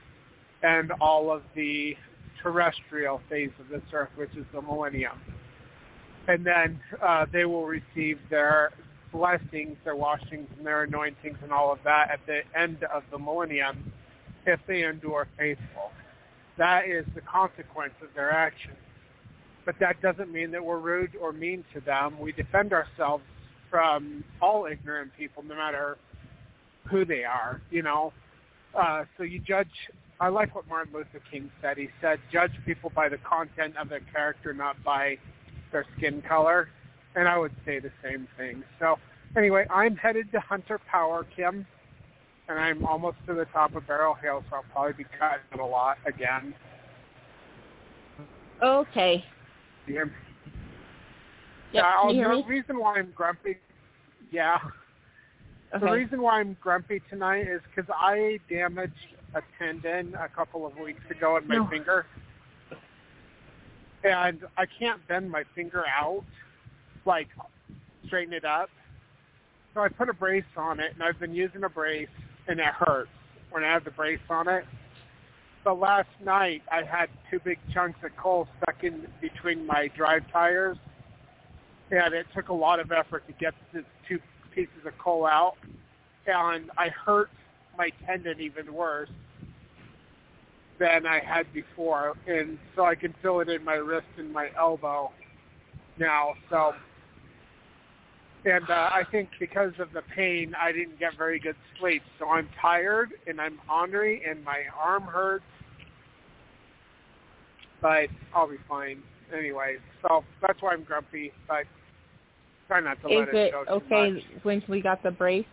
and all of the terrestrial phase of this earth, which is the millennium. And then uh, they will receive their blessings, their washings, and their anointings, and all of that at the end of the millennium if they endure faithful. That is the consequence of their actions. But that doesn't mean that we're rude or mean to them. We defend ourselves from all ignorant people, no matter who they are, you know. Uh, so you judge, I like what Martin Luther King said. He said, judge people by the content of their character, not by their skin color. And I would say the same thing. So anyway, I'm headed to Hunter Power, Kim, and I'm almost to the top of Barrel Hill, so I'll probably be cutting a lot again. Okay. Yeah. Yep. Uh, hear the reason why I'm grumpy, yeah, Okay. The reason why I'm grumpy tonight is because I damaged a tendon a couple of weeks ago in my No. finger, and I can't bend my finger out, like straighten it up. So I put a brace on it, and I've been using a brace, and it hurts when I have the brace on it. But last night I had two big chunks of coal stuck in between my drive tires, and it took a lot of effort to get the two pieces of coal out, and I hurt my tendon even worse than I had before, and so I can feel it in my wrist and my elbow now. So, and uh, I think because of the pain, I didn't get very good sleep. So I'm tired and I'm hungry, and my arm hurts, but I'll be fine anyway. So that's why I'm grumpy, but try not to Is let it, it too okay much. when we got the brace?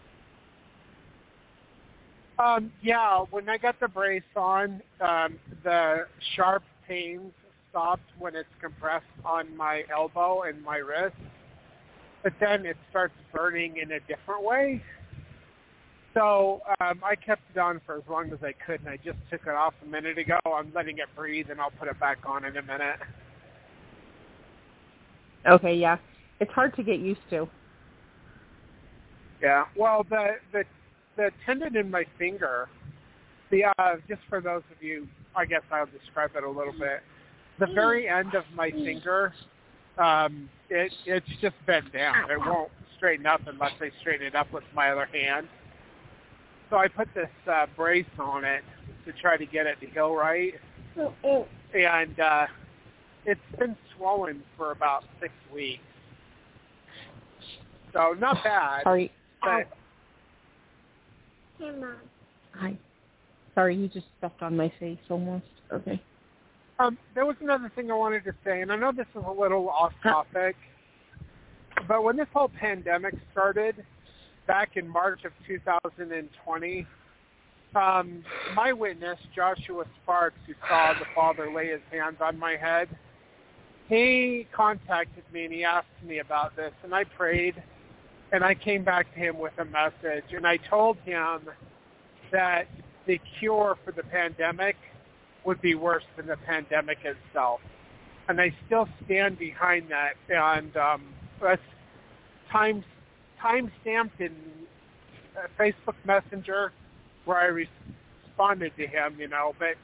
Um, yeah, when I got the brace on, um, the sharp pains stopped when it's compressed on my elbow and my wrist. But then it starts burning in a different way. So um, I kept it on for as long as I could, and I just took it off a minute ago. I'm letting it breathe, and I'll put it back on in a minute. Okay, yeah. It's hard to get used to. Yeah. Well, the the the tendon in my finger, the uh, just for those of you, I guess I'll describe it a little bit. The very end of my finger, um, it it's just bent down. It won't straighten up unless I straighten it up with my other hand. So I put this uh, brace on it to try to get it to heal right, and uh, it's been swollen for about six weeks. So not bad. Sorry. But Hi. Sorry, you just stepped on my face almost. Okay. Um, there was another thing I wanted to say, and I know this is a little off topic, but when this whole pandemic started back in March of 2020, um, my witness, Joshua Sparks, who saw the Father lay his hands on my head, he contacted me and he asked me about this, and I prayed, and I came back to him with a message, and I told him that the cure for the pandemic would be worse than the pandemic itself. And I still stand behind that. And um, that's time time stamped in uh, Facebook Messenger where I re- responded to him, you know. But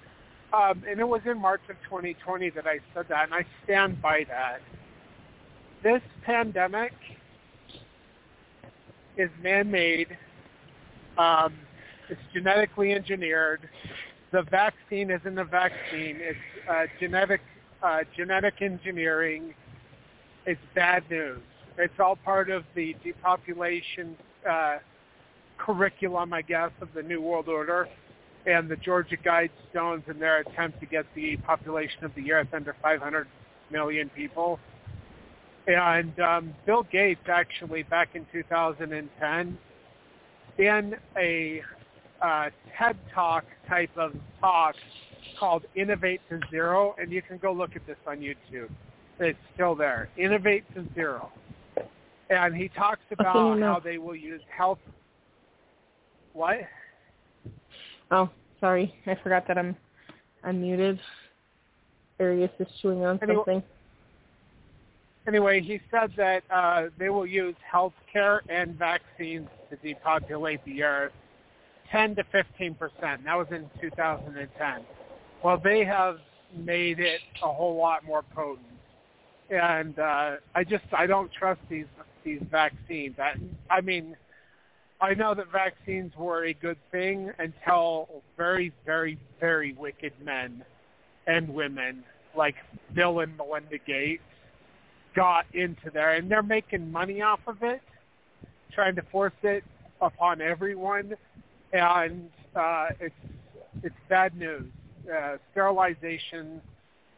um, and it was in March of 2020 that I said that, and I stand by that. This pandemic is man-made. Um, it's genetically engineered. The vaccine isn't a vaccine. It's uh, genetic uh, genetic engineering. It's bad news. It's all part of the depopulation uh, curriculum, I guess, of the New World Order and the Georgia Guidestones in their attempt to get the population of the Earth under 500 million people. And um, Bill Gates actually, back in 2010, in a uh, TED Talk type of talk called Innovate to Zero, and you can go look at this on YouTube. It's still there. Innovate to Zero. And he talks about how they will use health. What? Oh, sorry. I forgot that I'm unmuted. Arius is chewing on Anyway- something. Anyway, he said that uh, they will use healthcare and vaccines to depopulate the earth 10 to 15 percent. That was in 2010. Well, they have made it a whole lot more potent, and uh, I just I don't trust these these vaccines. I, I mean, I know that vaccines were a good thing until very, very, very wicked men and women like Bill and Melinda Gates got into there, and they're making money off of it, trying to force it upon everyone, and uh, it's it's bad news. Uh, sterilization,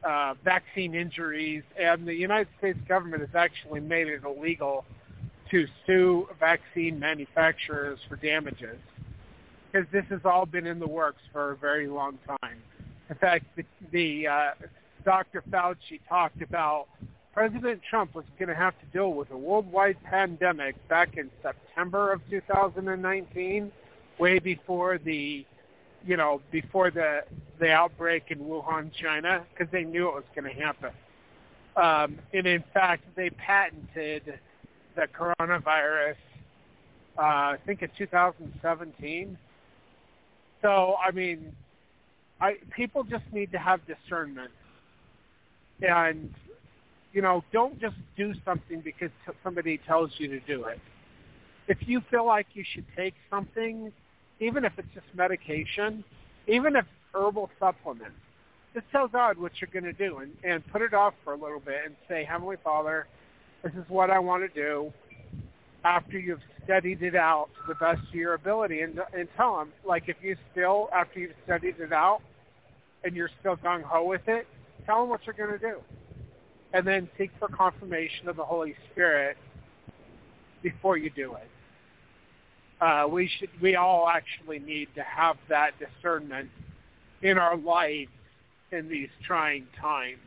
uh, vaccine injuries, and the United States government has actually made it illegal to sue vaccine manufacturers for damages because this has all been in the works for a very long time. In fact, the, the uh, Dr. Fauci talked about President Trump was going to have to deal with a worldwide pandemic back in September of 2019, way before the, you know, before the the outbreak in Wuhan, China, because they knew it was going to happen. Um, and in fact, they patented the coronavirus, uh, I think in 2017. So, I mean, I people just need to have discernment, and you know, don't just do something because t- somebody tells you to do it. If you feel like you should take something, even if it's just medication, even if herbal supplements, just tell God what you're going to do and, and put it off for a little bit and say, Heavenly Father, this is what I want to do after you've studied it out to the best of your ability and, and tell him, like if you still, after you've studied it out and you're still gung-ho with it, tell him what you're going to do. And then seek for confirmation of the Holy Spirit before you do it. Uh, we should, we all actually need to have that discernment in our lives in these trying times.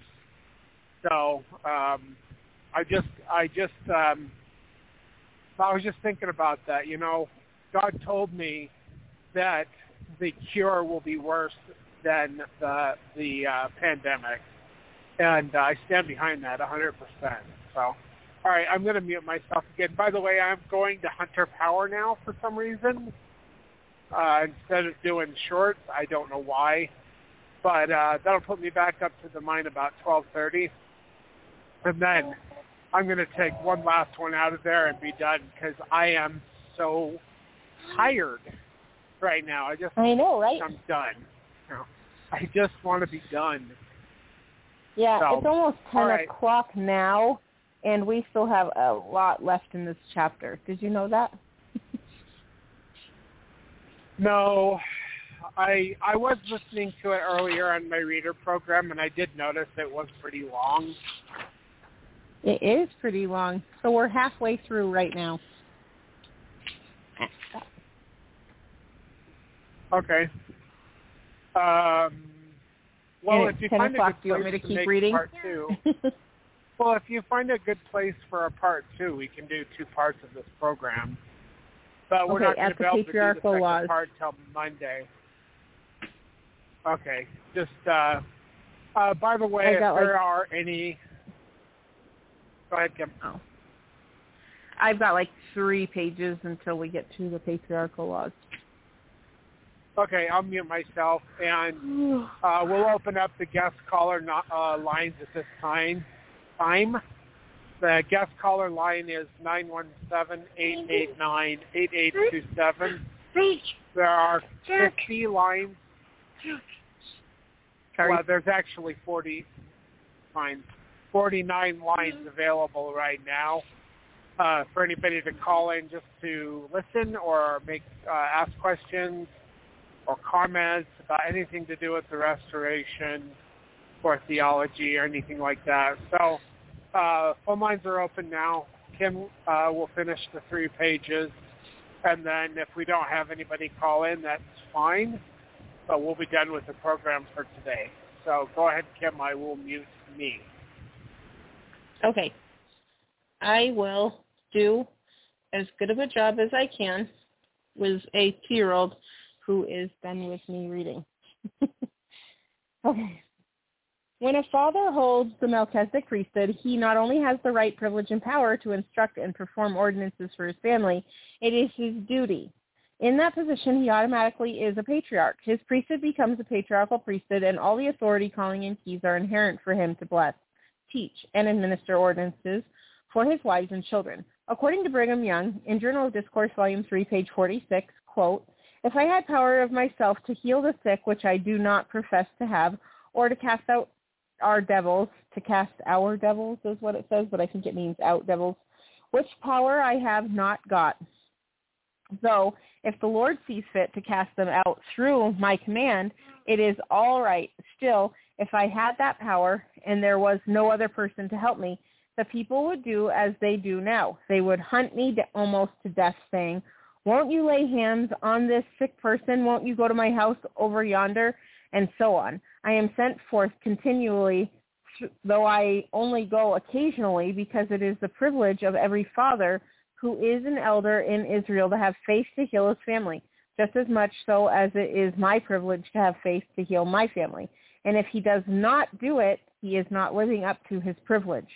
So, um, I just, I just, um, I was just thinking about that. You know, God told me that the cure will be worse than the the uh, pandemic, and uh, I stand behind that 100%. So, all right, I'm going to mute myself again. By the way, I'm going to Hunter Power now for some reason uh, instead of doing shorts. I don't know why, but uh, that'll put me back up to the mine about 12:30, and then I'm going to take one last one out of there and be done because I am so tired right now. I just I know, right? I'm done. You know, I just want to be done. Yeah, So, it's almost ten right. o'clock now, and we still have a lot left in this chapter. Did you know that? No, I I was listening to it earlier on my reader program, and I did notice it was pretty long. It is pretty long, so we're halfway through right now. Okay. Um, well, And if you it's 10 find a o'clock. good Do you want me to keep reading? part two, well, if you find a good place for a part two, we can do two parts of this program. But we're Okay, not going to be able to do the second laws. part till Monday. Okay. Just uh, uh, by the way, if there like- are any, go ahead, Kim. oh. I've got like three pages until we get to the patriarchal laws. Okay, I'll mute myself, and uh, we'll open up the guest caller no- uh, lines at this time. Time. The guest caller line is nine one seven eight eight nine eight eight two seven. There are 50 lines. Sorry. Well, there's actually 40 lines, 49 lines available right now uh, for anybody to call in just to listen or make uh, ask questions or comments about anything to do with the restoration or theology or anything like that. So uh, phone lines are open now. Kim uh, will finish the three pages, and then if we don't have anybody call in, that's fine. But we'll be done with the program for today. So go ahead, Kim. I will mute me. Okay. I will do as good of a job as I can with a two-year-old who is done with me reading. okay. When a father holds the Melchizedek priesthood, he not only has the right, privilege, and power to instruct and perform ordinances for his family, it is his duty. In that position, he automatically is a patriarch. His priesthood becomes a patriarchal priesthood, and all the authority, calling, and keys are inherent for him to bless, teach, and administer ordinances for his wives and children. According to Brigham Young, in Journal of Discourse, Volume 3, page 46, quote, If I had power of myself to heal the sick, which I do not profess to have, or to cast out our devils, to cast our devils is what it says, but I think it means out devils, which power I have not got. Though, if the Lord sees fit to cast them out through my command, it is all right. Still, if I had that power and there was no other person to help me, the people would do as they do now. They would hunt me to, almost to death, saying, won't you lay hands on this sick person? Won't you go to my house over yonder? And so on. I am sent forth continually, though I only go occasionally, because it is the privilege of every father who is an elder in Israel to have faith to heal his family, just as much so as it is my privilege to have faith to heal my family. And if he does not do it, he is not living up to his privilege.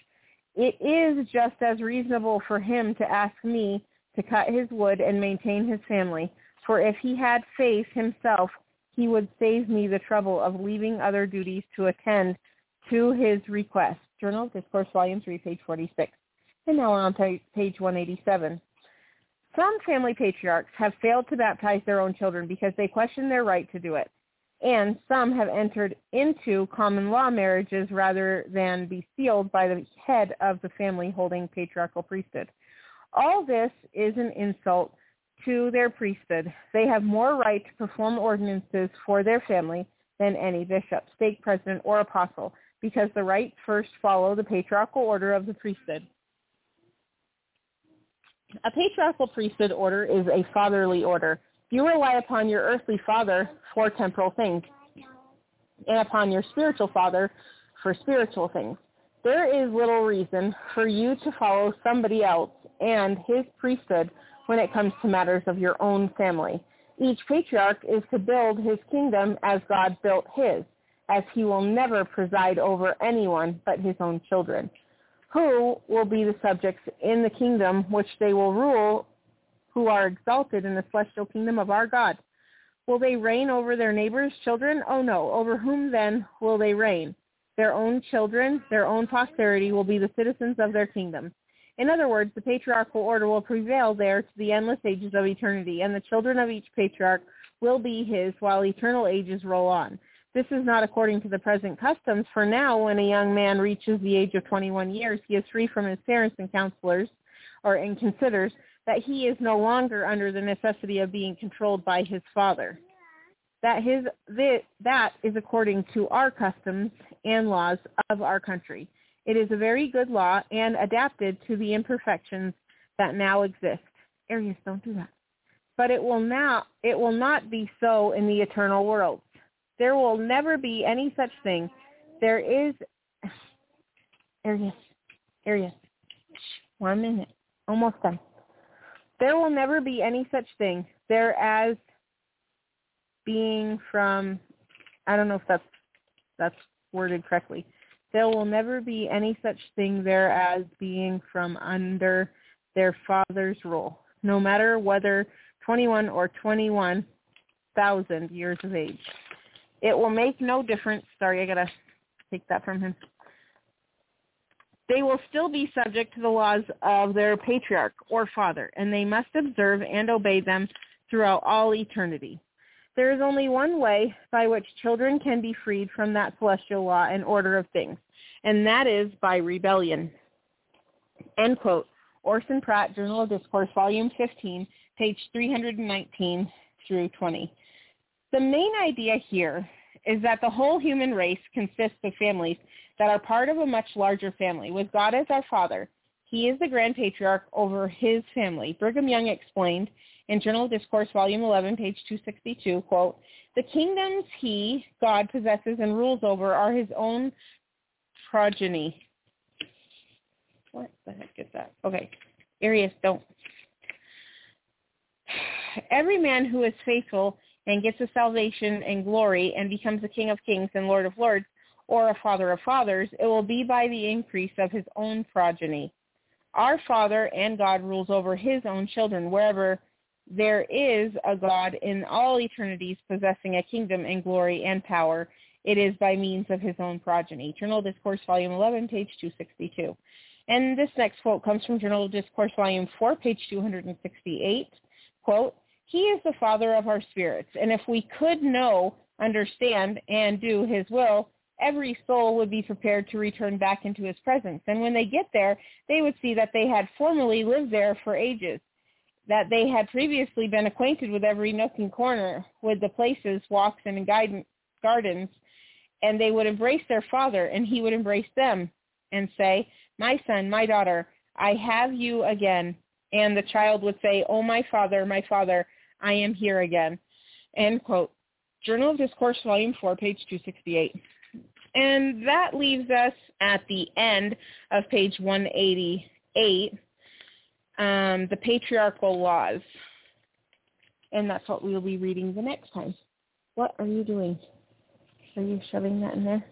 It is just as reasonable for him to ask me to cut his wood and maintain his family, for if he had faith himself, he would save me the trouble of leaving other duties to attend to his request. Journal Discourse, Volume 3, page 46. And now we're on pa- page 187. Some family patriarchs have failed to baptize their own children because they question their right to do it. And some have entered into common law marriages rather than be sealed by the head of the family holding patriarchal priesthood. All this is an insult to their priesthood. They have more right to perform ordinances for their family than any bishop, stake president, or apostle, because the rights first follow the patriarchal order of the priesthood. A patriarchal priesthood order is a fatherly order. You rely upon your earthly father for temporal things and upon your spiritual father for spiritual things. There is little reason for you to follow somebody else and his priesthood when it comes to matters of your own family. Each patriarch is to build his kingdom as God built his, as he will never preside over anyone but his own children. Who will be the subjects in the kingdom which they will rule who are exalted in the celestial kingdom of our God? Will they reign over their neighbors' children? Oh no. Over whom then will they reign? Their own children, their own posterity will be the citizens of their kingdom. In other words, the patriarchal order will prevail there to the endless ages of eternity, and the children of each patriarch will be his while eternal ages roll on. This is not according to the present customs, for now when a young man reaches the age of 21 years, he is free from his parents and counselors, or and considers that he is no longer under the necessity of being controlled by his father. That his that is according to our customs and laws of our country. It is a very good law and adapted to the imperfections that now exist. Arius, don't do that. But it will not it will not be so in the eternal world. There will never be any such thing. There is Arius, Arius. One minute. Almost done. There will never be any such thing there as being from, I don't know if that's, that's worded correctly. There will never be any such thing there as being from under their father's rule, no matter whether 21 or 21,000 years of age. It will make no difference. Sorry, I got to take that from him they will still be subject to the laws of their patriarch or father, and they must observe and obey them throughout all eternity. There is only one way by which children can be freed from that celestial law and order of things, and that is by rebellion. End quote. Orson Pratt, Journal of Discourse, Volume 15, page 319 through 20. The main idea here is that the whole human race consists of families that are part of a much larger family. With God as our father, he is the grand patriarch over his family. Brigham Young explained in Journal of Discourse, Volume 11, page 262, quote, the kingdoms he, God, possesses and rules over are his own progeny. What the heck is that? Okay. Arius, don't. Every man who is faithful and gets a salvation and glory and becomes a king of kings and lord of lords or a father of fathers, it will be by the increase of his own progeny. Our Father and God rules over his own children wherever there is a God in all eternities possessing a kingdom and glory and power. It is by means of his own progeny. Journal Discourse, Volume 11, page 262. And this next quote comes from Journal Discourse, Volume 4, page 268. Quote, He is the Father of our spirits, and if we could know, understand, and do his will, every soul would be prepared to return back into his presence. And when they get there, they would see that they had formerly lived there for ages, that they had previously been acquainted with every nook and corner, with the places, walks, and gardens, and they would embrace their father, and he would embrace them and say, my son, my daughter, I have you again. And the child would say, oh, my father, my father, I am here again. End quote. Journal of Discourse, Volume 4, page 268. And that leaves us at the end of page 188, um, the patriarchal laws. And that's what we'll be reading the next time. What are you doing? Are you shoving that in there?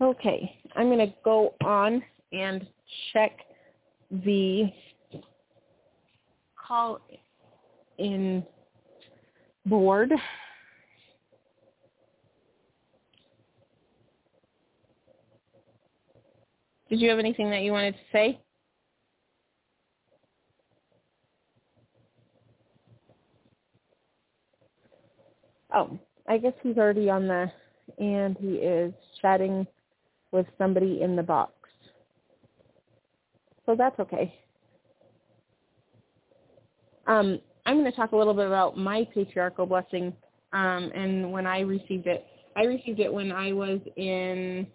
Okay, I'm going to go on and check the call in board. Did you have anything that you wanted to say? Oh, I guess he's already on the, and he is chatting with somebody in the box. So that's okay. Um, I'm going to talk a little bit about my patriarchal blessing um, and when I received it. I received it when I was in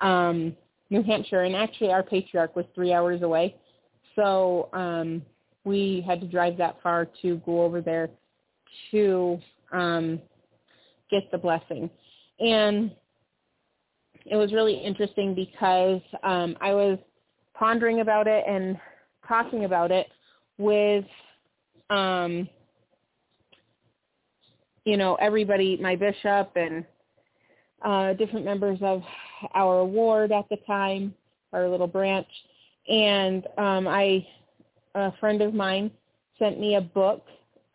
um, New Hampshire, and actually our patriarch was three hours away, so um, we had to drive that far to go over there to um, get the blessing, and it was really interesting because um, I was pondering about it and talking about it with um, you know, everybody, my bishop and uh, different members of our ward at the time, our little branch, and um, I, a friend of mine sent me a book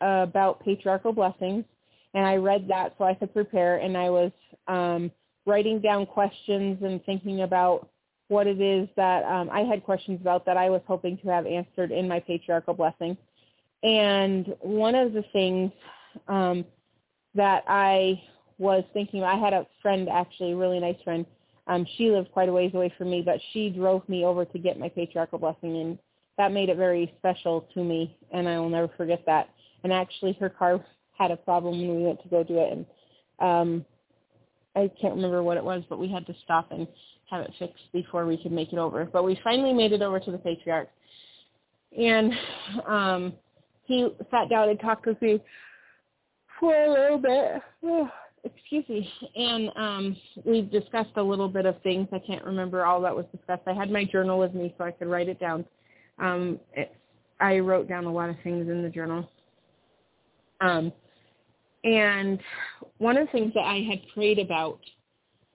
about patriarchal blessings, and I read that so I could prepare, and I was um, writing down questions and thinking about what it is that um, I had questions about that I was hoping to have answered in my patriarchal blessing. And one of the things um, that I was thinking, I had a friend actually, a really nice friend. Um, she lived quite a ways away from me, but she drove me over to get my patriarchal blessing, and that made it very special to me, and I will never forget that. And actually, her car had a problem when we went to go do it, and um, I can't remember what it was, but we had to stop and have it fixed before we could make it over. But we finally made it over to the patriarch, and um, he sat down and talked with me for a little bit. Excuse me. And um, we discussed a little bit of things. I can't remember all that was discussed. I had my journal with me so I could write it down. Um, it, I wrote down a lot of things in the journal. Um, and one of the things that I had prayed about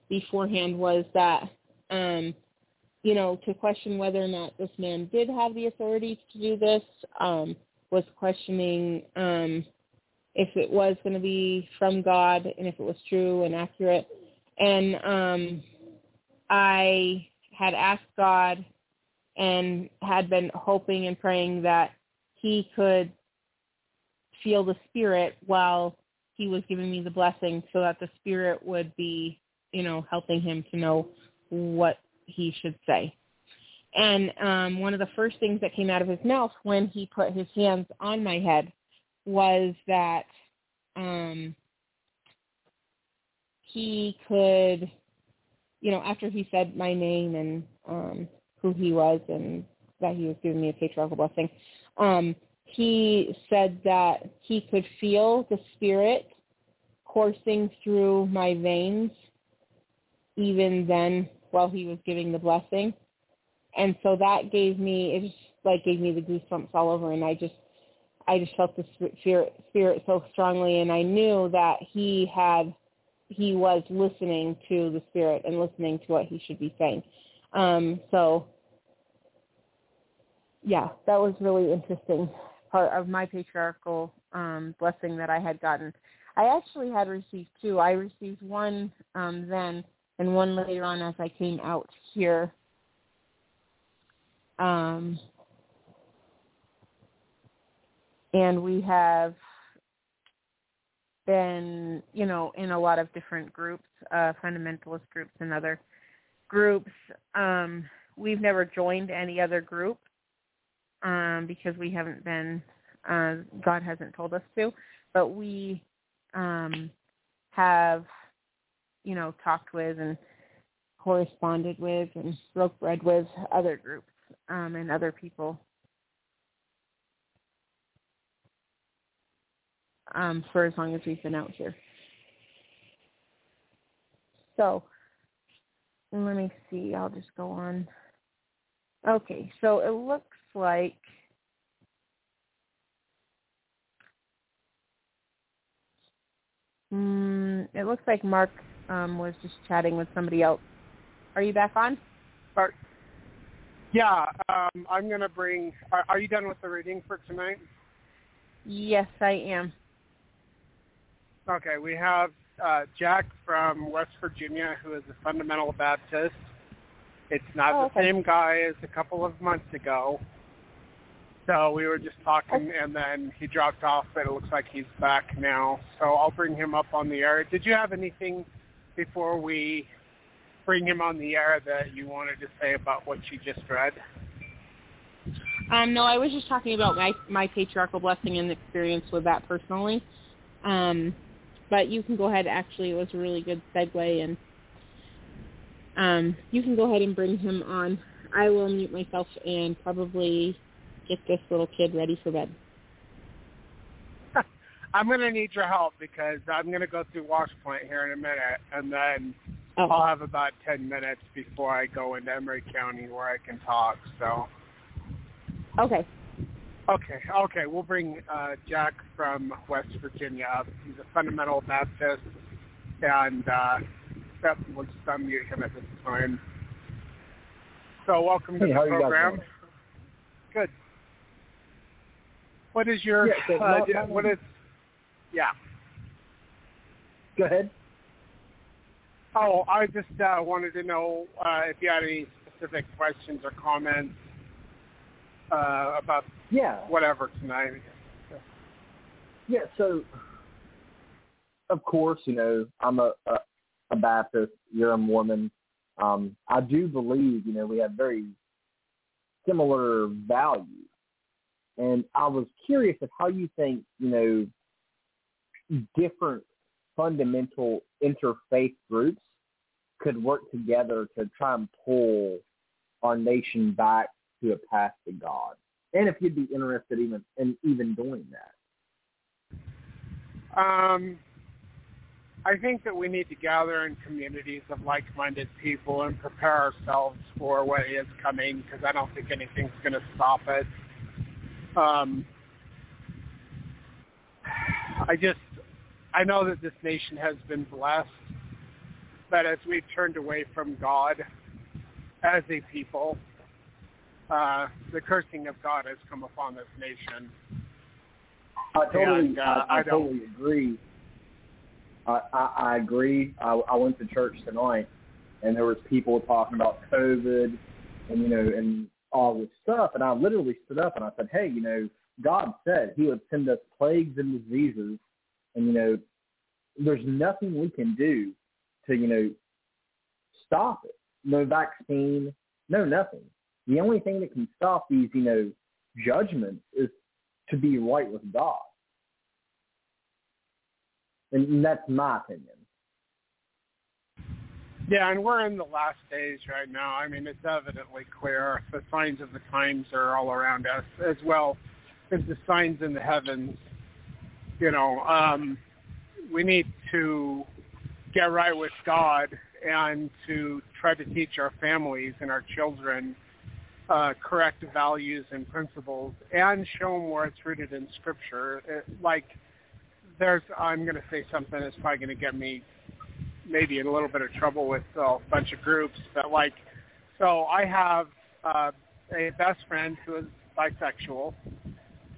beforehand was that, um, you know, to question whether or not this man did have the authority to do this, um, was questioning um, if it was going to be from God and if it was true and accurate. And um, I had asked God and had been hoping and praying that he could feel the spirit while he was giving me the blessing so that the spirit would be, you know, helping him to know what he should say. And um, one of the first things that came out of his mouth when he put his hands on my head was that um, he could, you know, after he said my name and um, who he was and that he was giving me a patriarchal blessing, um, he said that he could feel the spirit coursing through my veins even then while he was giving the blessing. And so that gave me, it just like gave me the goosebumps all over and I just I just felt the spirit, spirit so strongly, and I knew that he had, he was listening to the spirit and listening to what he should be saying. Um, so, yeah, that was really interesting of my patriarchal um, blessing that I had gotten. I actually had received two. I received one um, then and one later on as I came out here. Um, and we have been, you know, in a lot of different groups, uh, fundamentalist groups and other groups. Um, we've never joined any other group um, because we haven't been, uh, God hasn't told us to, but we um, have, you know, talked with and corresponded with and broke bread with other groups um, and other people um, for as long as we've been out here. So let me see. I'll just go on. Okay, so it looks like mm, it looks like Mark um, was just chatting with somebody else. Are you back on? Are, yeah, um, I'm going to bring. Are, are you done with the reading for tonight? Yes, I am. Okay, we have uh, Jack from West Virginia, who is a fundamental Baptist. It's not oh, the okay. same guy as a couple of months ago. So we were just talking, and then he dropped off, but it looks like he's back now. So I'll bring him up on the air. Did you have anything before we bring him on the air that you wanted to say about what you just read? Um, no, I was just talking about my my patriarchal blessing and experience with that personally. Um, but you can go ahead. Actually, it was a really good segue, and um, you can go ahead and bring him on. I will mute myself and probably get this little kid ready for bed. I'm going to need your help because I'm going to go through wash plant here in a minute, and then Oh. I'll have about 10 minutes before I go into Emery County where I can talk. So, Okay. Okay, okay. We'll bring uh, Jack from West Virginia up. He's a fundamental Baptist, and uh, Beth will just unmute him at this time. So welcome to hey, the program. Good. What is your yeah, so uh, what is yeah. Go ahead. Oh, I just uh, wanted to know uh, if you had any specific questions or comments uh, about yeah whatever tonight. Yeah, so of course, you know, I'm a, a, a Baptist, you're a Mormon. Um, I do believe, you know, we have very similar values. And I was curious of how you think, you know, different fundamental interfaith groups could work together to try and pull our nation back to a path to God. And if you'd be interested even in even doing that. Um, I think that we need to gather in communities of like-minded people and prepare ourselves for what is coming because I don't think anything's going to stop it. Um, I just, I know that this nation has been blessed, but as we've turned away from God as a people, uh, the cursing of God has come upon this nation. I totally, and, uh, I, I, I totally agree. I, I, I agree. I, I went to church tonight, and there was people talking about COVID, and you know, and all this stuff. And I literally stood up and I said, "Hey, you know, God said He would send us plagues and diseases, and you know, there's nothing we can do to you know stop it. No vaccine, no nothing. The only thing that can stop these, you know, judgments is to be right with God. And that's my opinion. Yeah, and we're in the last days right now. I mean, it's evidently clear. The signs of the times are all around us, as well as the signs in the heavens. You know, um, we need to get right with God and to try to teach our families and our children uh, correct values and principles and show them where it's rooted in Scripture. It, like, there's, I'm going to say something that's probably going to get me maybe in a little bit of trouble with a bunch of groups, but like, so I have uh, a best friend who is bisexual,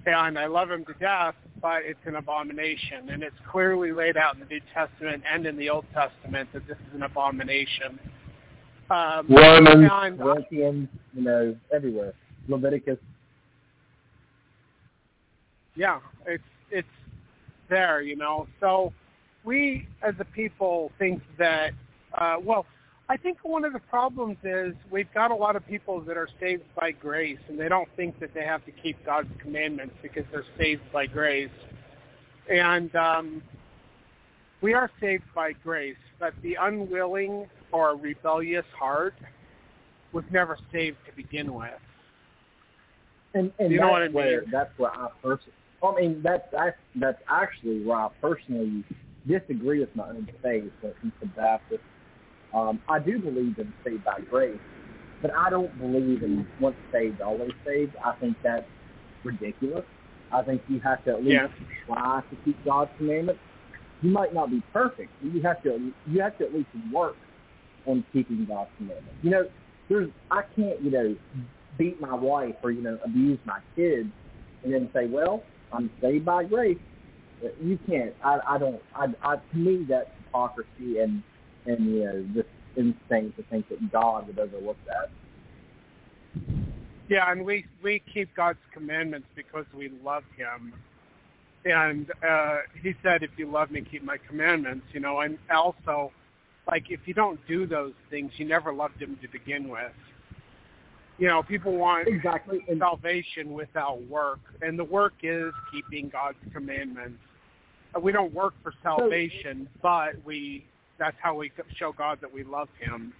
and I love him to death, but it's an abomination, and it's clearly laid out in the New Testament and in the Old Testament that this is an abomination. Um, Romans, Corinthians, you know, everywhere. Leviticus. yeah, it's it's there, you know. So we as a people think that uh well, I think one of the problems is we've got a lot of people that are saved by grace and they don't think that they have to keep God's commandments because they're saved by grace. And um we are saved by grace, but the unwilling or rebellious heart was never saved to begin with. And, and You that's know what I mean? where that's where I personally. I mean, that's that's that's actually where I personally disagree with my own faith when it comes to Baptist. Um, I do believe in saved by grace, but I don't believe in once saved, always saved. I think that's ridiculous. I think you have to at least Yeah. try to keep God's commandments. You might not be perfect, but you have to you have to at least work on keeping God's commandments. You know, there's I can't you know beat my wife or you know abuse my kids and then say, well, I'm saved by grace. You can't. I I don't. I, I to me that's hypocrisy and and you know just insane to think that God would overlook that. Yeah, and we we keep God's commandments because we love Him. And uh, He said, "If you love Me, keep My commandments." You know, and also, like if you don't do those things, you never loved Him to begin with. You know, people want Exactly. Salvation without work, and the work is keeping God's commandments. We don't work for salvation, but we that's how we show God that we love Him.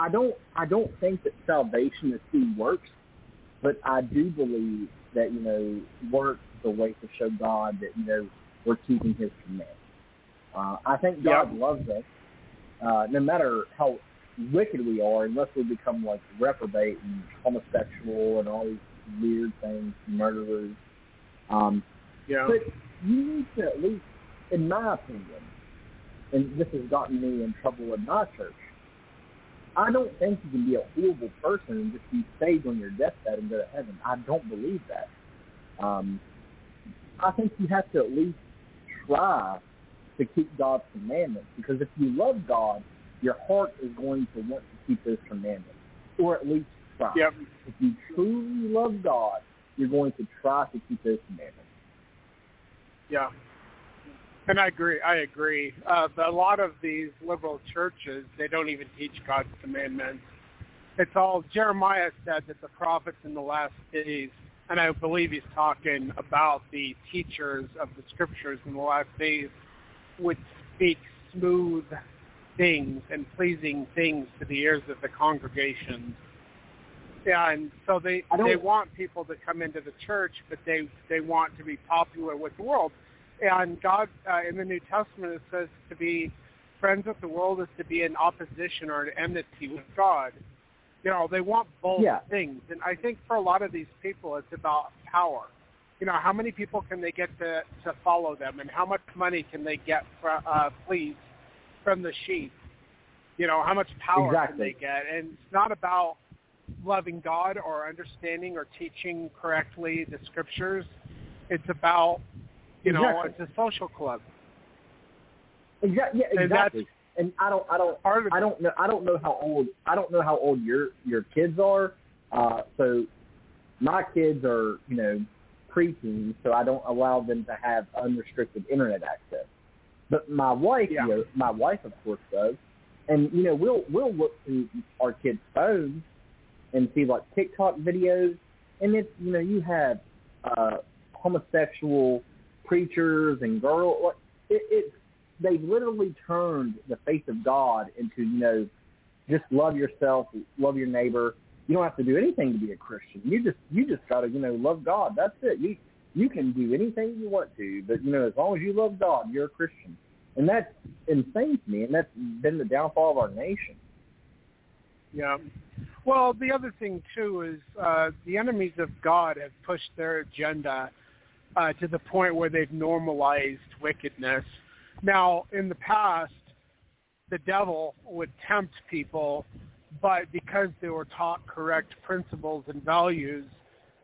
I don't I don't think that salvation is through works, but I do believe that you know work is the way to show God that you know we're keeping His commandments. Uh, I think God loves us, uh, no matter how wicked we are, unless we become like reprobate and homosexual and all these weird things, murderers. Um, Yeah. but you need to at least, in my opinion, and this has gotten me in trouble in my church. I don't think you can be a horrible person and just be saved on your deathbed and go to heaven. I don't believe that. Um, I think you have to at least try to keep God's commandments because if you love God, your heart is going to want to keep those commandments, or at least try. Yep. If you truly love God, you're going to try to keep those commandments. Yeah. And I agree. I agree. Uh, a lot of these liberal churches, they don't even teach God's commandments. It's all Jeremiah said that the prophets in the last days, and I believe he's talking about the teachers of the scriptures in the last days, would speak smooth things and pleasing things to the ears of the congregations. Yeah, and so they they want people to come into the church, but they they want to be popular with the world. And God uh, in the New Testament it says to be friends with the world is to be in opposition or an enmity with God. You know, they want both Yeah. things, and I think for a lot of these people, it's about power. You know, how many people can they get to to follow them, and how much money can they get for, uh, please from the sheep? You know, how much power can they get? And it's not about loving God or understanding or teaching correctly the scriptures. It's about, you know, Exactly. it's a social club. Exactly. Yeah, exactly. And I don't, I don't, I don't know, I don't know how old, I don't know how old your your kids are. Uh, so my kids are, you know, preteens, so I don't allow them to have unrestricted internet access. But my wife, Yeah. you know, my wife of course does, and you know, we'll we'll look through our kids' phones and see like TikTok videos, and it's you know, you have uh, homosexual preachers and girl, like it, it's they've literally turned the faith of God into, you know, just love yourself, love your neighbor. You don't have to do anything to be a Christian. You just you just gotta, you know, love God. That's it. You you can do anything you want to, but you know, as long as you love God, you're a Christian. And that's insane to me, and that's been the downfall of our nation. Yeah. Well, the other thing too is uh, the enemies of God have pushed their agenda uh, to the point where they've normalized wickedness. Now, in the past, the devil would tempt people, but because they were taught correct principles and values,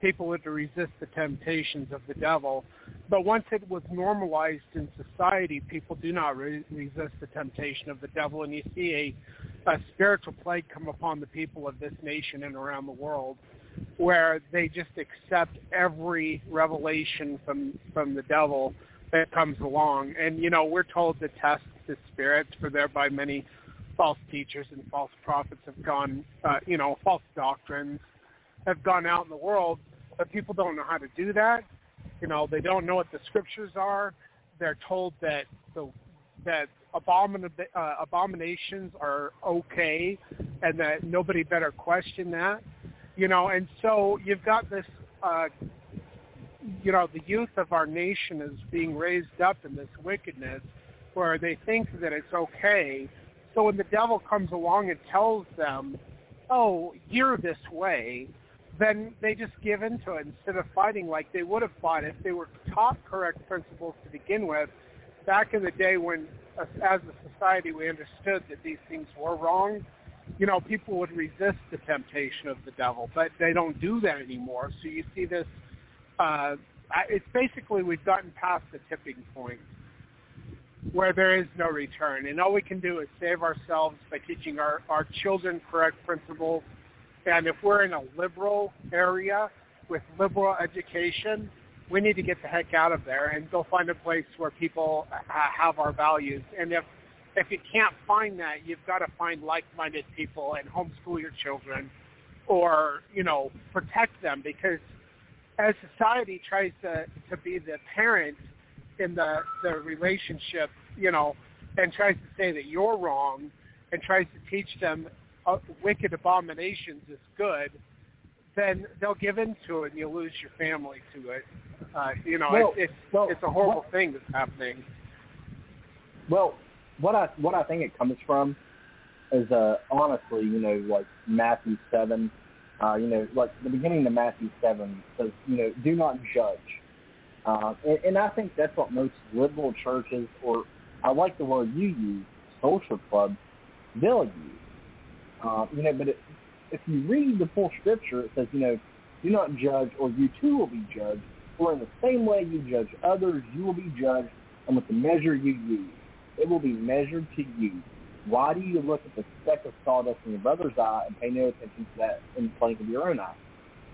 people would resist the temptations of the devil. But once it was normalized in society, people do not re- resist the temptation of the devil, and you see a, a spiritual plague come upon the people of this nation and around the world, where they just accept every revelation from from the devil that comes along. And you know, we're told to test the spirits, for thereby many false teachers and false prophets have gone, uh, you know, false doctrines have gone out in the world, but people don't know how to do that. You know, they don't know what the scriptures are. They're told that the that uh, abominations are okay, and that nobody better question that. You know, and so you've got this. Uh, you know, the youth of our nation is being raised up in this wickedness, where they think that it's okay. So when the devil comes along and tells them, "Oh, you're this way," then they just give into it instead of fighting like they would have fought if they were taught correct principles to begin with. Back in the day when, as a society, we understood that these things were wrong, you know, people would resist the temptation of the devil, but they don't do that anymore. So you see this, uh, it's basically we've gotten past the tipping point where there is no return, and all we can do is save ourselves by teaching our, our children correct principles and if we're in a liberal area with liberal education, we need to get the heck out of there and go find a place where people ha- have our values. And if if you can't find that, you've got to find like-minded people and homeschool your children, or you know protect them because as society tries to to be the parent in the the relationship, you know, and tries to say that you're wrong and tries to teach them uh, wicked abominations is good, then they'll give into it and you'll lose your family to it. Uh, you know, Well, it's it's, well, it's a horrible what- thing that's happening. Well, what I what I think it comes from is uh honestly, you know, like Matthew seven, Uh, you know, like the beginning of Matthew seven says, you know, do not judge. Uh, and, and I think that's what most liberal churches, or I like the word you use, social clubs, they'll use. Uh, you know, but it, if you read the full scripture, it says, you know, do not judge, or you too will be judged. For in the same way you judge others, you will be judged, and with the measure you use, it will be measured to you. Why do you look at the speck of sawdust in your brother's eye and pay no attention to that in the plank of your own eye?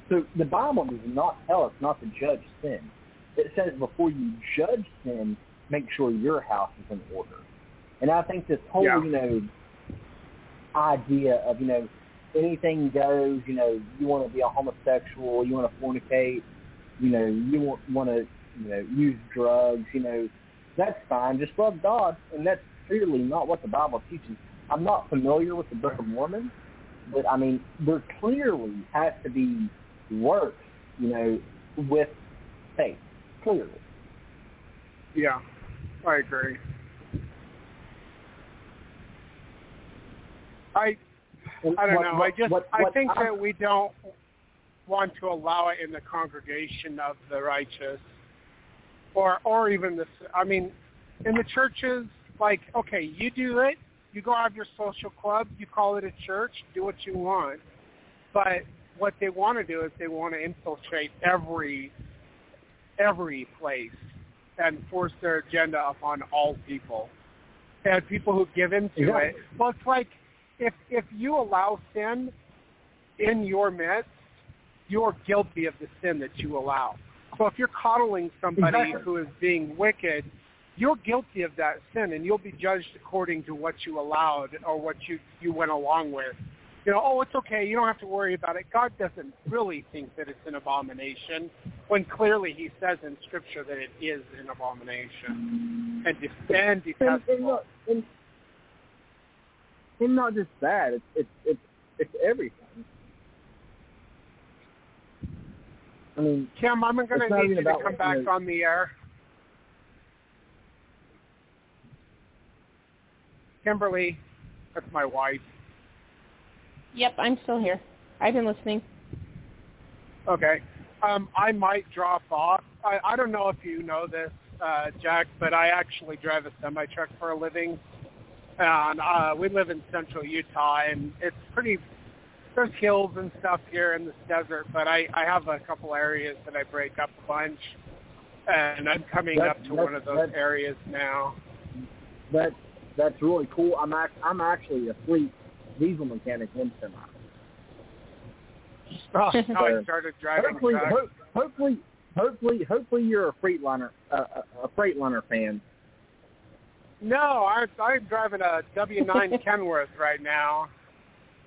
So the Bible does not tell us not to judge sin. It says before you judge sin, make sure your house is in order. And I think this whole, Yeah. you know, idea of, you know, anything goes, you know, you want to be a homosexual, you want to fornicate, you know, you want, want to, you know, use drugs, you know, that's fine. Just love God. And that's clearly not what the Bible teaches. I'm not familiar with the Book of Mormon, but I mean, there clearly has to be works, you know, with faith. Clearly. Yeah, I agree. I I don't what- know. what- I just what- I think I'm- that we don't want to allow it in the congregation of the righteous, or or even the. I mean, in the churches, like okay, you do it. You go have your social club. You call it a church. Do what you want. But what they want to do is they want to infiltrate every every place and force their agenda upon all people. And people who give into Exactly. it. Well, it's like if if you allow sin in your midst, you're guilty of the sin that you allow. So if you're coddling somebody Exactly. who is being wicked, you're guilty of that sin, and you'll be judged according to what you allowed or what you you went along with. You know, oh, it's okay. You don't have to worry about it. God doesn't really think that it's an abomination, when clearly He says in Scripture that it is an abomination and and and, and, detestable. not, and, and not just that, it's it's it's it's everything. I mean, Kim, I'm going to need you to come back you- on the air. Kimberly, that's my wife. Yep, I'm still here. I've been listening. Okay. Um, I might drop off. I, I don't know if you know this, uh, Jack, but I actually drive a semi truck for a living, and uh, we live in central Utah, and it's pretty. There's hills and stuff here in this desert, but I, I have a couple areas that I break up a bunch, and I'm coming That's- up to one of those areas now. that that's really cool. I'm act, I'm actually a fleet diesel mechanic in semi. Oh, so I started driving Hopefully, ho- hopefully, hopefully, hopefully, you're a Freightliner, uh, a- a Freightliner fan. No, I, I'm driving a W9 Kenworth right now.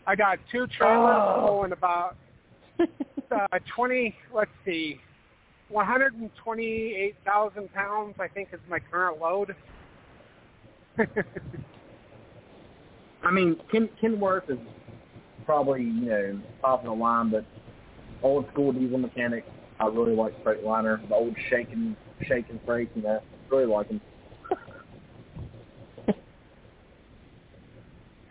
I got two trailers Oh. pulling about uh, 20, let's see, 128,000 pounds, I think is my current load. I mean, Ken, Kenworth is probably you know top of the line, but old school diesel mechanic. I really like Freightliner, the old shaking shaking freight. You know, really like them. yeah,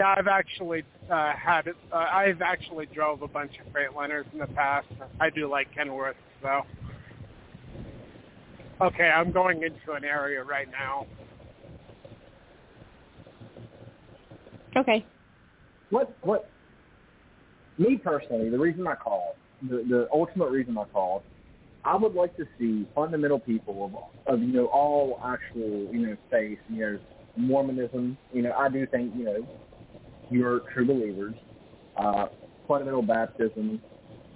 I've actually uh, had it. Uh, I've actually drove a bunch of Freightliners in the past. I do like Kenworth, though. Okay, I'm going into an area right now. Okay. What what? Me personally, the reason I called, the the ultimate reason I called, I would like to see fundamental people of of you know all actual you know faith, you know Mormonism. You know, I do think you know you're true believers. Uh, fundamental baptism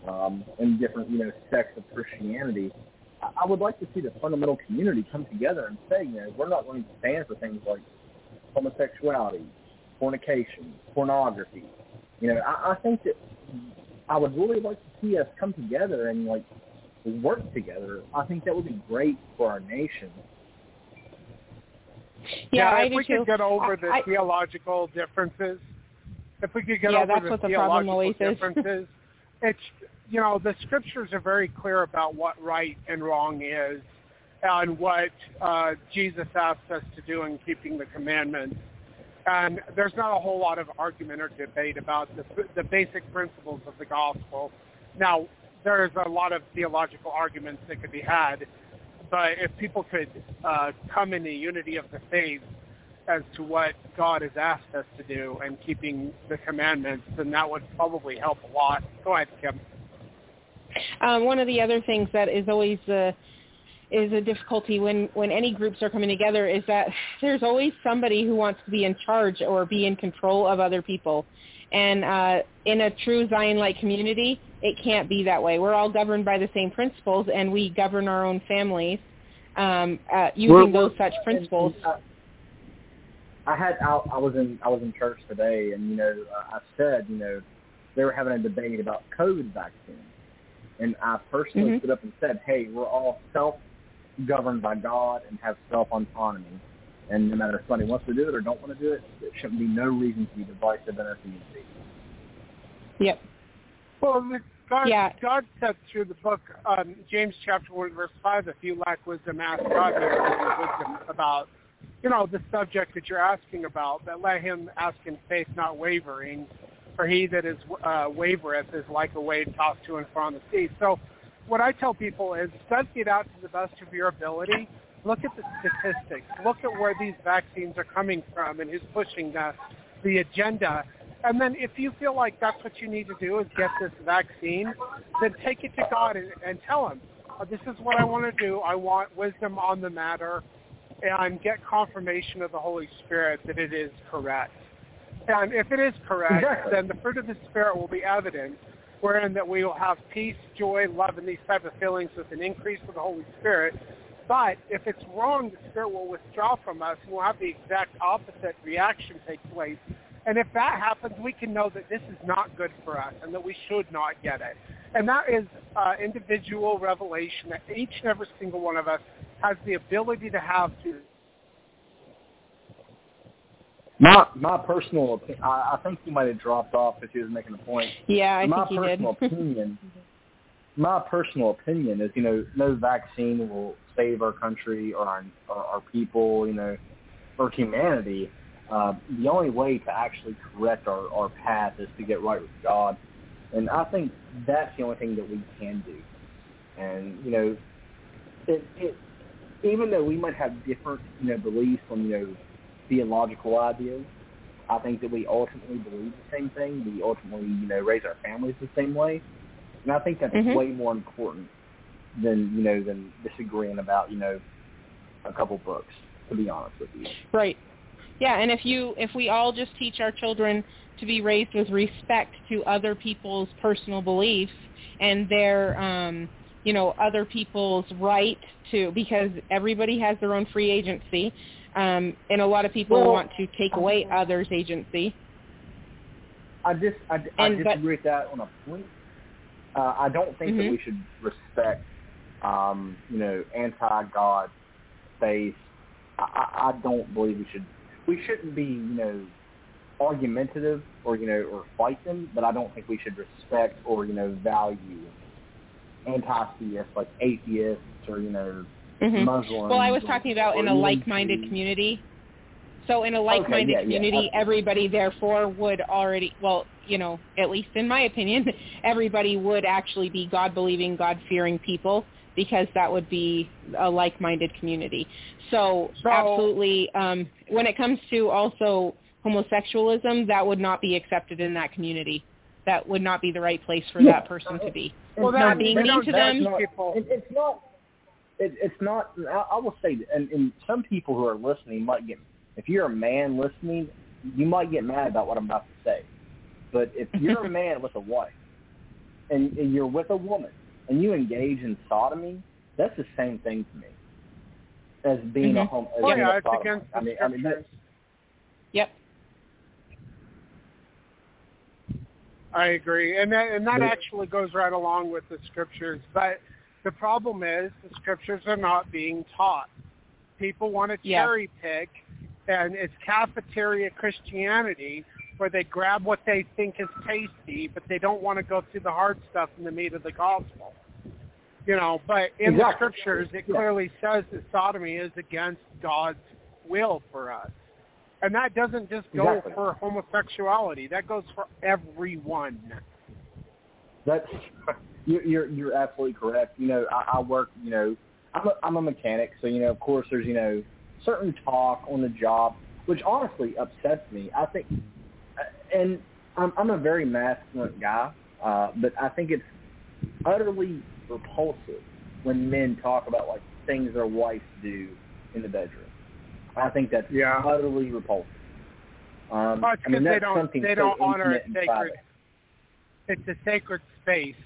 um, and different you know sects of Christianity. I, I would like to see the fundamental community come together and say, you know, we're not going to stand for things like homosexuality, fornication, pornography. You know, I, I think that I would really like to see us come together and like work together. I think that would be great for our nation. Yeah, I if do we too. could get over I- the I- theological differences, if we could get Yeah, over that's the what the theological differences, it's you know the scriptures are very clear about what right and wrong is, and what uh, Jesus asked us to do in keeping the commandments. And there's not a whole lot of argument or debate about the, the basic principles of the gospel. Now, there's a lot of theological arguments that could be had, but if people could uh, come in the unity of the faith as to what God has asked us to do and keeping the commandments, then that would probably help a lot. Go ahead, Kim. Um, one of the other things that is always uh, is a difficulty when when any groups are coming together is that there's always somebody who wants to be in charge or be in control of other people. And uh, in a true Zion-like community, it can't be that way. We're all governed by the same principles, and we govern our own families um, uh, using We're- those we're- such principles. and, uh, I had I, I was in I was in church today, and you know uh, I said you know they were having a debate about COVID vaccine, and I personally Mhm. stood up and said, hey, we're all self governed by God and have self autonomy, and no matter if somebody wants to do it or don't want to do it, there shouldn't be no reason to be divisive in our community. Yep. Well, God, Yeah. God said through the book, um, James chapter 1, verse 5, if you lack wisdom, ask God to wisdom about, you know, the subject that you're asking about, but let him ask in faith, not wavering. For he that is uh, wavereth is like a wave tossed to and fro on the sea. So what I tell people is study it out to the best of your ability. Look at the statistics. Look at where these vaccines are coming from and who's pushing the, the agenda. And then if you feel like that's what you need to do is get this vaccine, then take it to God and, and tell him, uh, this is what I want to do. I want wisdom on the matter and get confirmation of the Holy Spirit that it is correct. And if it is correct, Exactly. then the fruit of the Spirit will be evident, wherein that we will have peace, joy, love, and these type of feelings with an increase of the Holy Spirit. But if it's wrong, the Spirit will withdraw from us, and we'll have the exact opposite reaction take place. And if that happens, we can know that this is not good for us and that we should not get it. And that is uh, individual revelation that each and every single one of us has the ability to have to My my personal opinion, I, I think he might have dropped off because he was making a point. Yeah, I my think he did. personal opinion, my personal opinion is, you know, no vaccine will save our country or our, or our people, you know, or humanity. Uh, the only way to actually correct our, our path is to get right with God, and I think that's the only thing that we can do. And you know, it, it even though we might have different, you know, beliefs on you know theological ideas, I think that we ultimately believe the same thing. We ultimately, you know, raise our families the same way, and I think that's Mhm. way more important than you know than disagreeing about you know a couple books. To be honest with you, Right. Yeah, and if you if we all just teach our children to be raised with respect to other people's personal beliefs and their um you know other people's right to because everybody has their own free agency um and a lot of people Well- want to take away others agency I just I, I And- but- disagree with that on a point. Uh, I don't think that Mhm. we should respect, um, you know, anti-God faith. I, I I don't believe we should. We shouldn't be, you know, argumentative or you know or fight them, but I don't think we should respect or you know value anti-theists like atheists or you know Mhm. Muslims. Well, I was talking about in a like-minded community. So in a like-minded yeah, yeah, community, absolutely. everybody therefore would already, well, you know, at least in my opinion, everybody would actually be God-believing, God-fearing people because that would be a like-minded community. So, So- absolutely, um, when it comes to also homosexualism, that would not be accepted in that community. That would not be the right place for Yeah. that person to be. Well, that- not- being mean to them- not- It, it's not. It, it's not. I, I will say, that- and, and some people who are listening might get. If you're a man listening, you might get mad about what I'm about to say. But if you're a man with a wife, and, and you're with a woman, and you engage in sodomy, that's the same thing to me as being a Mhm. home. As being yeah, a it's against the I mean, I mean, that, scriptures. I agree, and that and that actually goes right along with the scriptures. But the problem is the scriptures are not being taught. People want to Yeah. cherry pick, and it's cafeteria Christianity where they grab what they think is tasty, but they don't want to go through the hard stuff and the meat of the gospel. You know, but in the scriptures, it Yeah. clearly says that sodomy is against God's will for us. And that doesn't just go Exactly. for homosexuality. That goes for everyone. That's you're you're, you're absolutely correct. You know, I, I work. You know, I'm a, I'm a mechanic, so you know, of course, there's you know certain talk on the job, which honestly upsets me. I think, and I'm I'm a very masculine guy, uh, but I think it's utterly repulsive when men talk about like things their wives do in the bedroom. I think that's Yeah. utterly repulsive. Um, Well, I mean, they don't something they don't honor a sacred. It's a sacred space.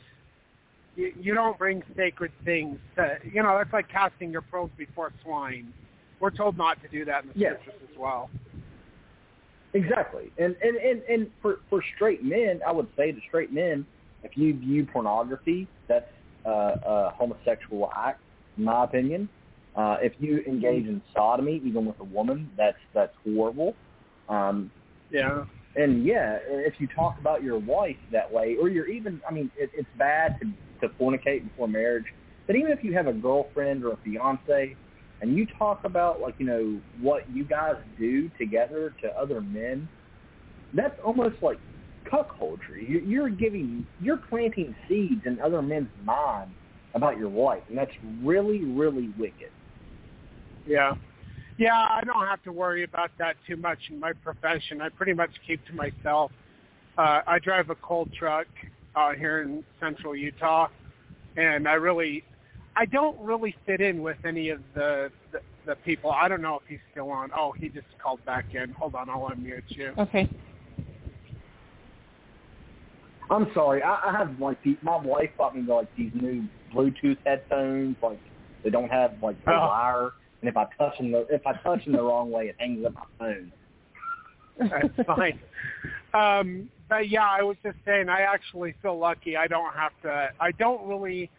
You, you don't bring sacred things. To, you know, that's like casting your pearls before swine. We're told not to do that in the Yes. scriptures as well. Exactly, and and and and for for straight men, I would say to straight men, if you view pornography, that's uh, a homosexual act, in my opinion. Uh, if you engage in sodomy, even with a woman, that's that's horrible. Um, Yeah. and yeah, if you talk about your wife that way, or you're even, I mean, it, it's bad to to fornicate before marriage. But even if you have a girlfriend or a fiance, and you talk about like you know what you guys do together to other men, that's almost like cuckoldry. You- You're giving, you're planting seeds in other men's minds about your wife, and that's really, really wicked. Yeah. Yeah, I don't have to worry about that too much in my profession. I pretty much keep to myself. Uh, I drive a coal truck uh, here in central Utah, and I really, I don't really fit in with any of the, the the people. I don't know if he's still on. Oh, he just called back in. Hold on, I'll unmute you. Okay. I'm sorry, I, I have like the, my wife bought me like these new Bluetooth headphones, like they don't have like the Oh. wire, and if I touch them, the, if I touch them the wrong way, it hangs up my phone. That's fine. Um, but yeah, I was just saying, I actually feel lucky. I don't have to. I don't really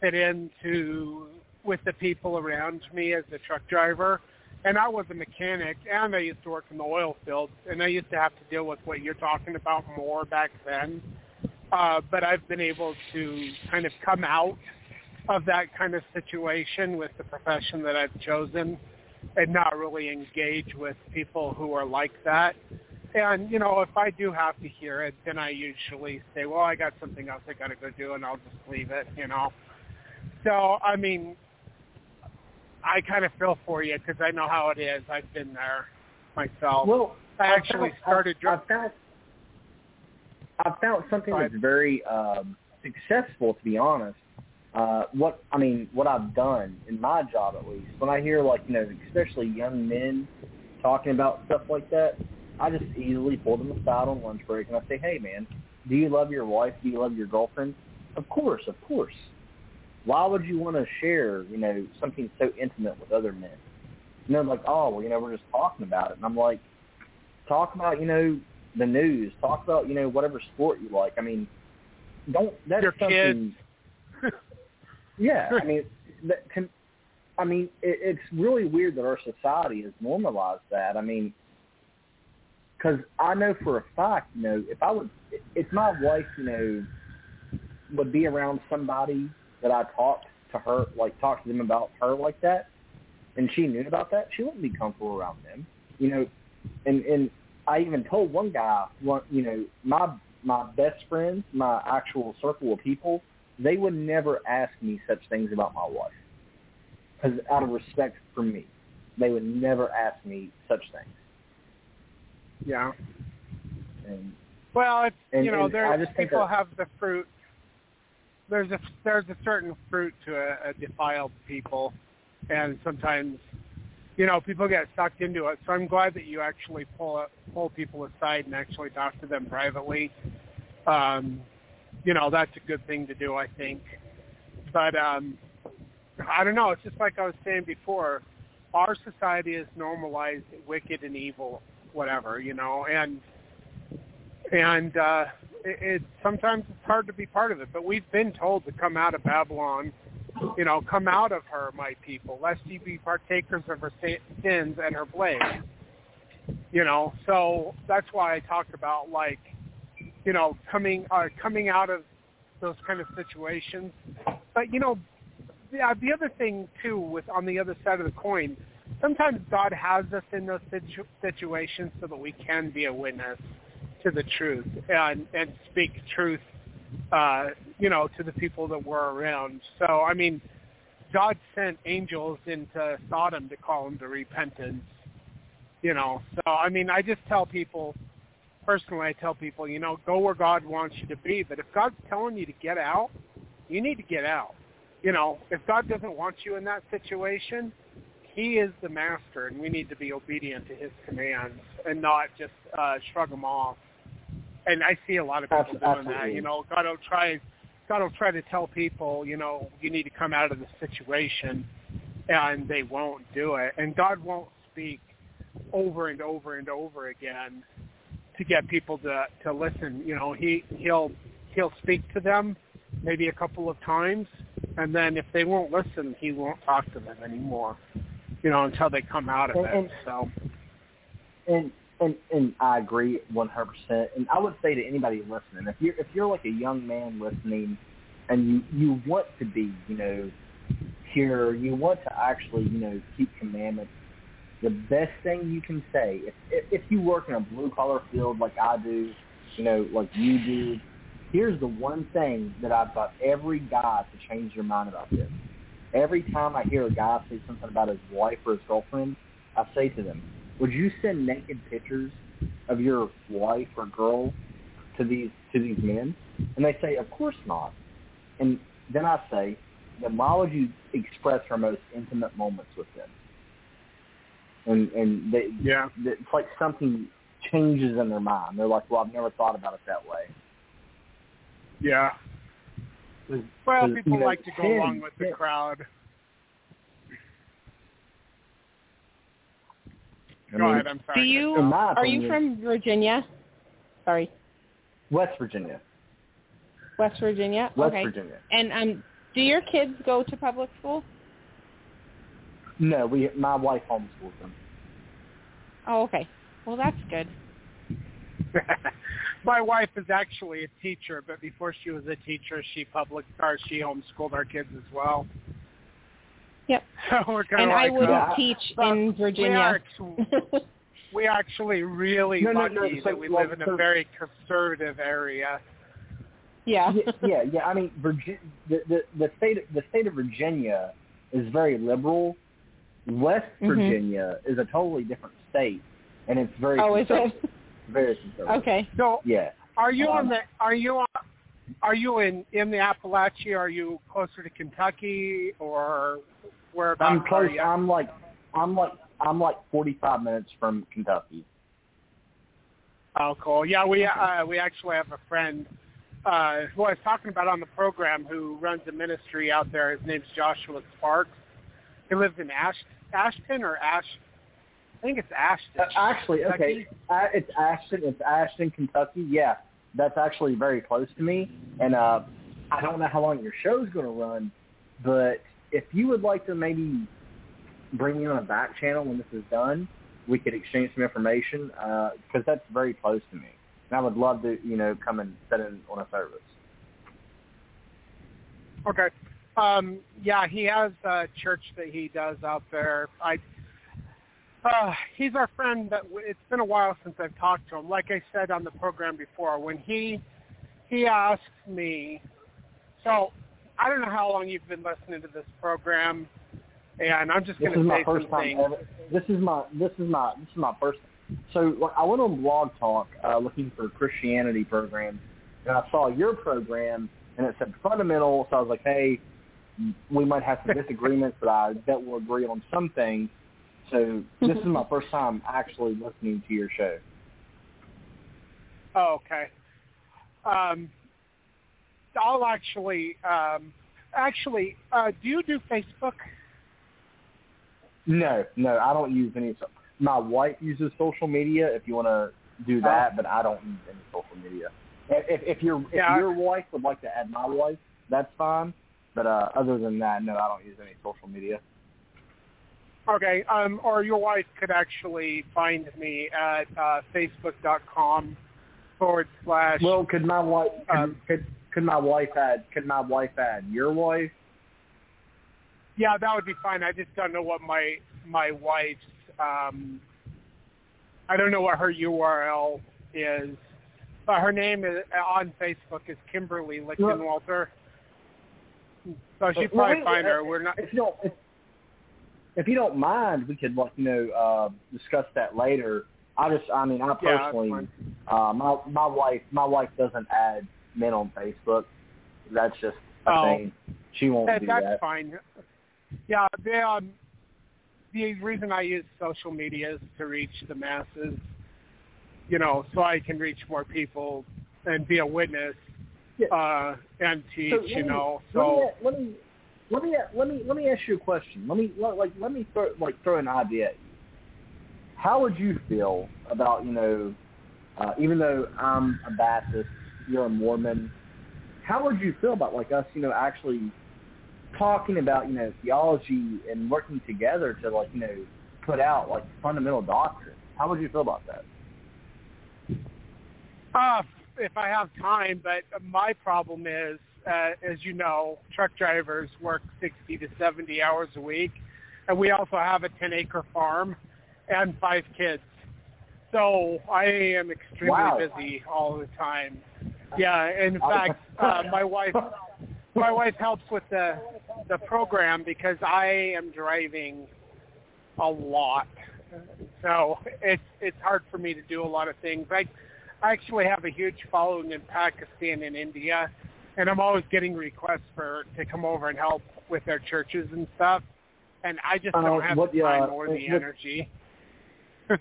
fit into with the people around me as a truck driver. And I was a mechanic, and I used to work in the oil field, and I used to have to deal with what you're talking about more back then. Uh, but I've been able to kind of come out of that kind of situation with the profession that I've chosen and not really engage with people who are like that. And, you know, if I do have to hear it, then I usually say, well, I got something else I got to go do, and I'll just leave it, you know. So, I mean, I kind of feel for you because I know how it is. I've been there myself. Well, I actually found, started I, I found I found something that's very um, successful, to be honest. Uh, what I mean, what I've done in my job at least, when I hear like you know, especially young men talking about stuff like that, I just easily pull them aside on lunch break and I say, "Hey, man, do you love your wife? Do you love your girlfriend? Of course, of course. Why would you want to share, you know, something so intimate with other men?" And they're like, "Oh, well, you know, we're just talking about it." And I'm like, "Talk about, you know, the news. Talk about, you know, whatever sport you like. I mean, don't that's Your something." Yeah, I mean, that can, I mean, it, it's really weird that our society has normalized that. I mean, because I know for a fact, you know, if I would, if my wife, you know, would be around somebody that I talked to her, like talked to them about her like that, and she knew about that, she wouldn't be comfortable around them, you know. And and I even told one guy, one, you know, my my best friends, my actual circle of people, they would never ask me such things about my wife. Because out of respect for me, they would never ask me such things. yeah. And Well, it's And- you know, there I just think people that- have the fruit. There's a there's a certain fruit to a, a defiled people, and sometimes, you know, people get sucked into it. So I'm glad that you actually pull pull people aside and actually talk to them privately. Um, you know, that's a good thing to do, I think. But um, I don't know. It's just like I was saying before. Our society has normalized wicked and evil, whatever, you know, and and uh, it, it sometimes it's hard to be part of it. But we've been told to come out of Babylon, you know, come out of her, my people, lest ye be partakers of her sins and her plagues. You know, so that's why I talked about like, you know, coming uh, coming out of those kind of situations. But you know, the, uh, the other thing too, with on the other side of the coin, sometimes God has us in those situ- situations so that we can be a witness to the truth and and speak truth, uh, you know, to the people that we're around. So I mean, God sent angels into Sodom to call them to repentance. You know, so I mean, I just tell people personally, I tell people, you know, go where God wants you to be. But if God's telling you to get out, you need to get out. You know, if God doesn't want you in that situation, He is the master, and we need to be obedient to His commands and not just uh, shrug them off. And I see a lot of people doing that. You know, God will try, God will try to tell people, you know, you need to come out of the situation, and they won't do it. And God won't speak over and over and over again to get people to to listen. You know, he he'll he'll speak to them maybe a couple of times, and then if they won't listen, he won't talk to them anymore. You know, until they come out of And- it. and- So and and and I agree one hundred percent. And I would say to anybody listening, if you're if you're like a young man listening, and you you want to be, you know, pure, you want to actually, you know, keep commandments. The best thing you can say, if if, if you work in a blue collar field like I do, you know, like you do, here's the one thing that I've got every guy to change their mind about this. Every time I hear a guy say something about his wife or his girlfriend, I say to them, would you send naked pictures of your wife or girl to these to these men? And they say, of course not. And then I say, then why would you express her most intimate moments with them? And and they, yeah, it's like something changes in their mind. They're like, well, I've never thought about it that way. yeah. Well, Because, people you know, like to go sin- along with the sin- crowd. I Go ahead. I'm sorry. Do you In my are you from Virginia? Sorry, West Virginia. West Virginia. West okay. Virginia. And um, do your kids go to public school? No, we my wife homeschools them. Oh, okay. Well, that's good. My wife is actually a teacher, but before she was a teacher, she public or she homeschooled our kids as well. Yep. So we're kind And of I wouldn't uh, teach but in We Virginia. are, ex- we actually really No, no, lucky no, so, that we well, live in a very conservative area. yeah. yeah, yeah, yeah. I mean, Virginia, the, the the state the state of Virginia is very liberal. West Mhm. Virginia is a totally different state, and it's very oh, is it? very conservative. Okay. So, Yeah. are you on Um, the? Are you on? Are you in in the Appalachia? Are you closer to Kentucky or whereabouts I'm are close. you? I'm like I'm like I'm like 45 minutes from Kentucky. Oh, cool. Yeah, we uh, we actually have a friend uh, who I was talking about on the program who runs a ministry out there. His name's Joshua Sparks. He lives in Ash, Ashton or Ash. I think it's Ashton. Uh, actually, okay, uh, it's Ashton. It's Ashton, Kentucky. Yeah, that's actually very close to me. And uh, I don't know how long your show's going to run, but if you would like to maybe bring me on a back channel when this is done, we could exchange some information because that's very close to me. And I would love to, you know, come and set in on a service. Okay. Um, yeah, he has a church that he does out there. I. Uh, he's our friend. That w- it's been a while since I've talked to him. Like I said on the program before, when he he asked me, so I don't know how long you've been listening to this program, and I'm just going to my say first time ever. This is my this is my this is my first. So I went on Blog Talk uh, looking for Christianity programs, and I saw your program, and it said fundamental. So I was like, hey, we might have some disagreements, but I bet we'll agree on some things. So this is my first time actually listening to your show. Oh, okay. Um, I'll actually, um, actually, uh, do you do Facebook? No, no, I don't use any. so- My wife uses social media. If you want to do that, but I don't use any social media. If, if your if Yeah. your wife would like to add my wife, that's fine. But uh, other than that, no, I don't use any social media. Okay, um, or your wife could actually find me at uh, facebook.com forward slash. Well, could my wife could, Um, could could my wife add could my wife add your wife? yeah, that would be fine. I just don't know what my my wife's. Um, I don't know what her URL is, but her name is, on Facebook is Kimberly Lichtenwalter. So she probably wait, find uh, her. We're not. If you don't, if, if you don't mind, we could like you know uh, discuss that later. I just, I mean, I personally, fine. uh, my my wife, my wife doesn't add men on Facebook. That's just a Oh. thing. She won't That, do that's that. fine. Yeah, the um, the reason I use social media is to reach the masses. You know, so I can reach more people and be a witness Yeah. uh, and teach. So you me- know, so let me let me let me let me let me ask you a question. Let me let- like let me throw like throw an idea at you. How would you feel about you know, uh, even though I'm a Baptist, you're a Mormon. How would you feel about like us, you know, actually talking about you know theology and working together to like you know put out like fundamental doctrine? How would you feel about that? Uh, if I have time, but my problem is, uh, as you know, truck drivers work 60 to 70 hours a week, and we also have a 10-acre farm and five kids. So I am extremely Wow. busy all the time. Yeah, in fact, uh, my wife my wife helps with the the program because I am driving a lot. So it's it's hard for me to do a lot of things. I I actually have a huge following in Pakistan and India, and I'm always getting requests for to come over and help with their churches and stuff. And I just Uh, don't have what- the time or the what- energy.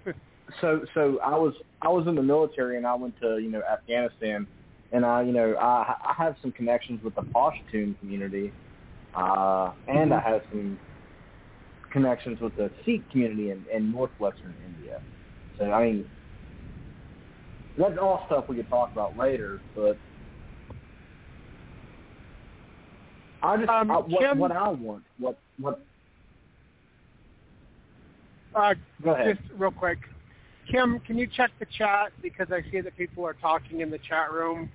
so so I was I was in the military and I went to you know Afghanistan and I you know I I have some connections with the Pashtun community uh and I have some connections with the Sikh community in, in northwestern India. So I mean that's all stuff we could talk about later, but I just Um, I, what, Kim- what I want what what uh, go ahead. Just real quick, Kim, can you check the chat because I see that people are talking in the chat room.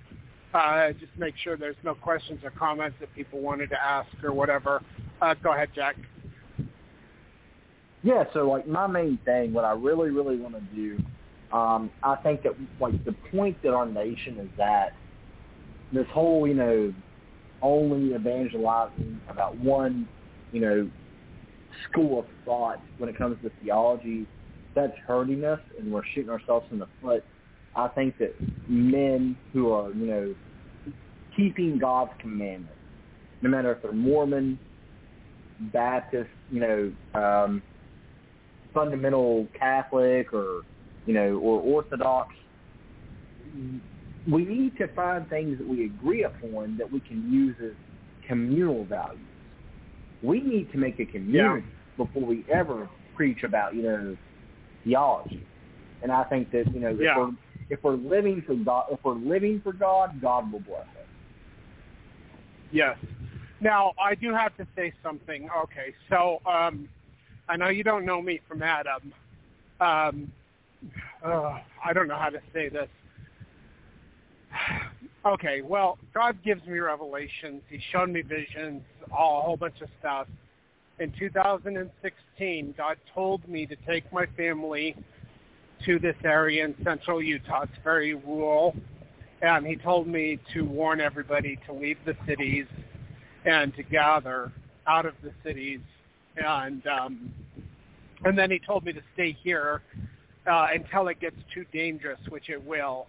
Uh, just make sure there's no questions or comments that people wanted to ask or whatever. Uh, go ahead, Jack. Yeah, so like my main thing, what I really, really want to do, um, I think that like the point that our nation is at, this whole, you know, only evangelizing about one, you know, school of thought when it comes to theology, that's hurting us and we're shooting ourselves in the foot. I think that men who are, you know, keeping God's commandments, no matter if they're Mormon, Baptist, you know, um, fundamental Catholic or you know or Orthodox, we need to find things that we agree upon that we can use as communal values. We need to make a community before we ever preach about you know theology. And I think that you know if Yeah. we're if we're living for God, if we're living for God, God will bless us. Yes. Now, I do have to say something. Okay, so um, I know you don't know me from Adam. Um, uh, I don't know how to say this. Okay, well, God gives me revelations. He showed me visions, all, a whole bunch of stuff. In 2016, God told me to take my family to this area in central Utah. It's very rural. And he told me to warn everybody to leave the cities and to gather out of the cities. And um, and then he told me to stay here uh, until it gets too dangerous, which it will,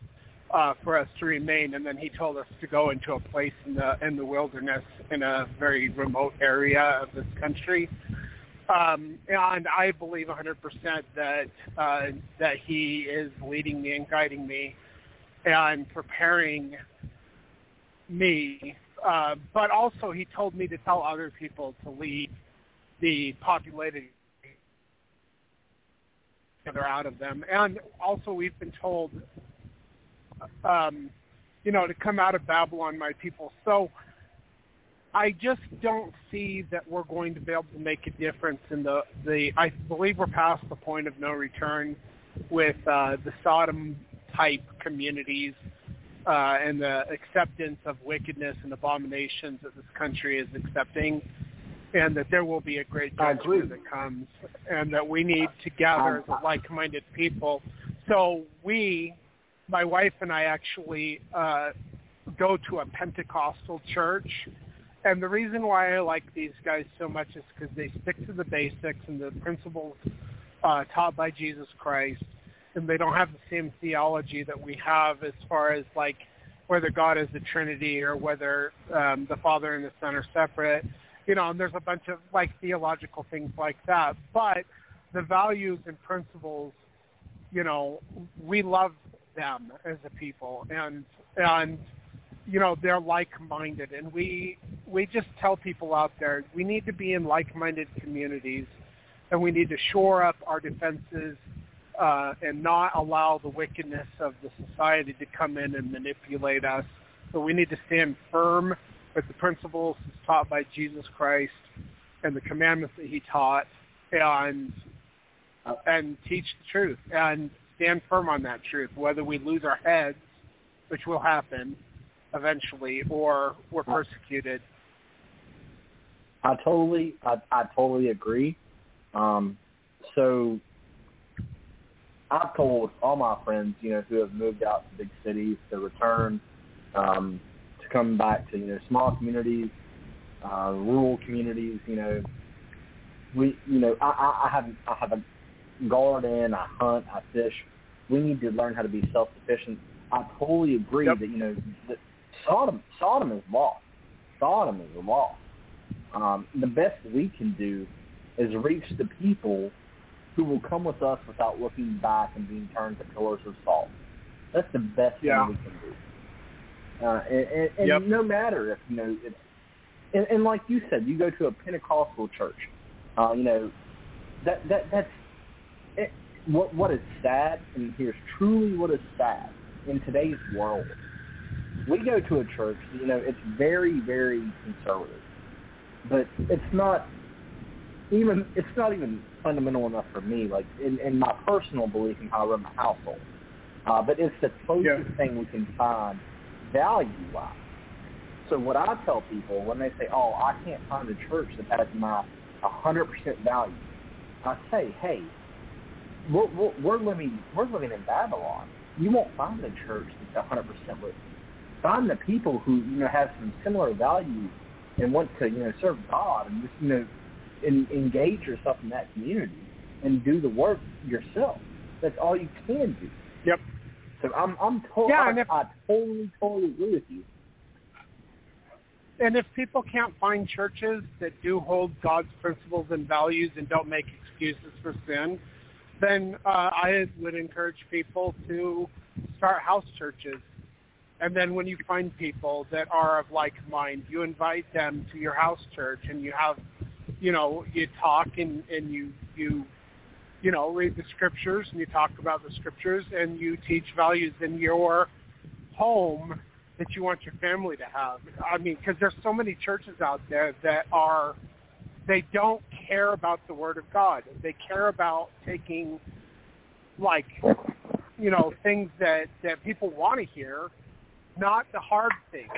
uh, for us to remain. And then he told us to go into a place in the in the wilderness in a very remote area of this country. Um, and I believe 100% that uh, that he is leading me and guiding me and preparing me. Uh, but also, he told me to tell other people to leave the populated together out of them. And also, we've been told, um, you know, to come out of Babylon, my people. So I just don't see that we're going to be able to make a difference in the, the I believe we're past the point of no return with uh, the Sodom type communities uh, and the acceptance of wickedness and abominations that this country is accepting. And that there will be a great judgment that comes, and that we need to gather as like-minded people. So we, my wife and I, actually uh, go to a Pentecostal church. And the reason why I like these guys so much is because they stick to the basics and the principles uh, taught by Jesus Christ, and they don't have the same theology that we have as far as like whether God is the Trinity or whether um, the Father and the Son are separate. You know, and there's a bunch of like theological things like that. But the values and principles, you know, we love them as a people, and and you know they're like-minded, and we we just tell people out there we need to be in like-minded communities, and we need to shore up our defenses uh, and not allow the wickedness of the society to come in and manipulate us. So we need to stand firm with the principles taught by Jesus Christ and the commandments that he taught and and teach the truth and stand firm on that truth, whether we lose our heads, which will happen eventually, or we're persecuted. I totally, I, I totally agree. Um, so I've told all my friends, you know, who have moved out to big cities to return, um, come back to, you know, small communities, uh, rural communities, you know, we, you know, I, I, I have, I have a garden, I hunt, I fish. We need to learn how to be self-sufficient. I totally agree Yep. that, you know, that Sodom, Sodom is lost. Sodom is lost. Um, the best we can do is reach the people who will come with us without looking back and being turned to pillars of salt. That's the best Yeah. thing we can do. Uh, and and, and Yep. no matter if you know it's and, and like you said, you go to a Pentecostal church. Uh, you know that that that's it, what what is sad, and here's truly what is sad in today's world. We go to a church, you know, it's very very conservative, but it's not even it's not even fundamental enough for me, like in, in my personal belief in how I run my household. Uh, but it's the closest Yeah. thing we can find value wise. So what I tell people when they say, "Oh, I can't find a church that has my 100% value," I say, "Hey, we're, we're, we're living we're living in Babylon. You won't find a church that's 100% with you. Find the people who you know have some similar values and want to you know serve God and just you know en- engage yourself in that community and do the work yourself. That's all you can do. Yep. So I'm I'm totally Yeah, I, and if- I totally totally agree with you. And if people can't find churches that do hold God's principles and values and don't make excuses for sin, then uh, I would encourage people to start house churches. And then when you find people that are of like mind, you invite them to your house church and you have, you know, you talk and, and you, you, you know, read the scriptures and you talk about the scriptures and you teach values in your home that you want your family to have. I mean, because there's so many churches out there that are, they don't care about the Word of God. They care about taking, like, you know, things that that people want to hear, not the hard things,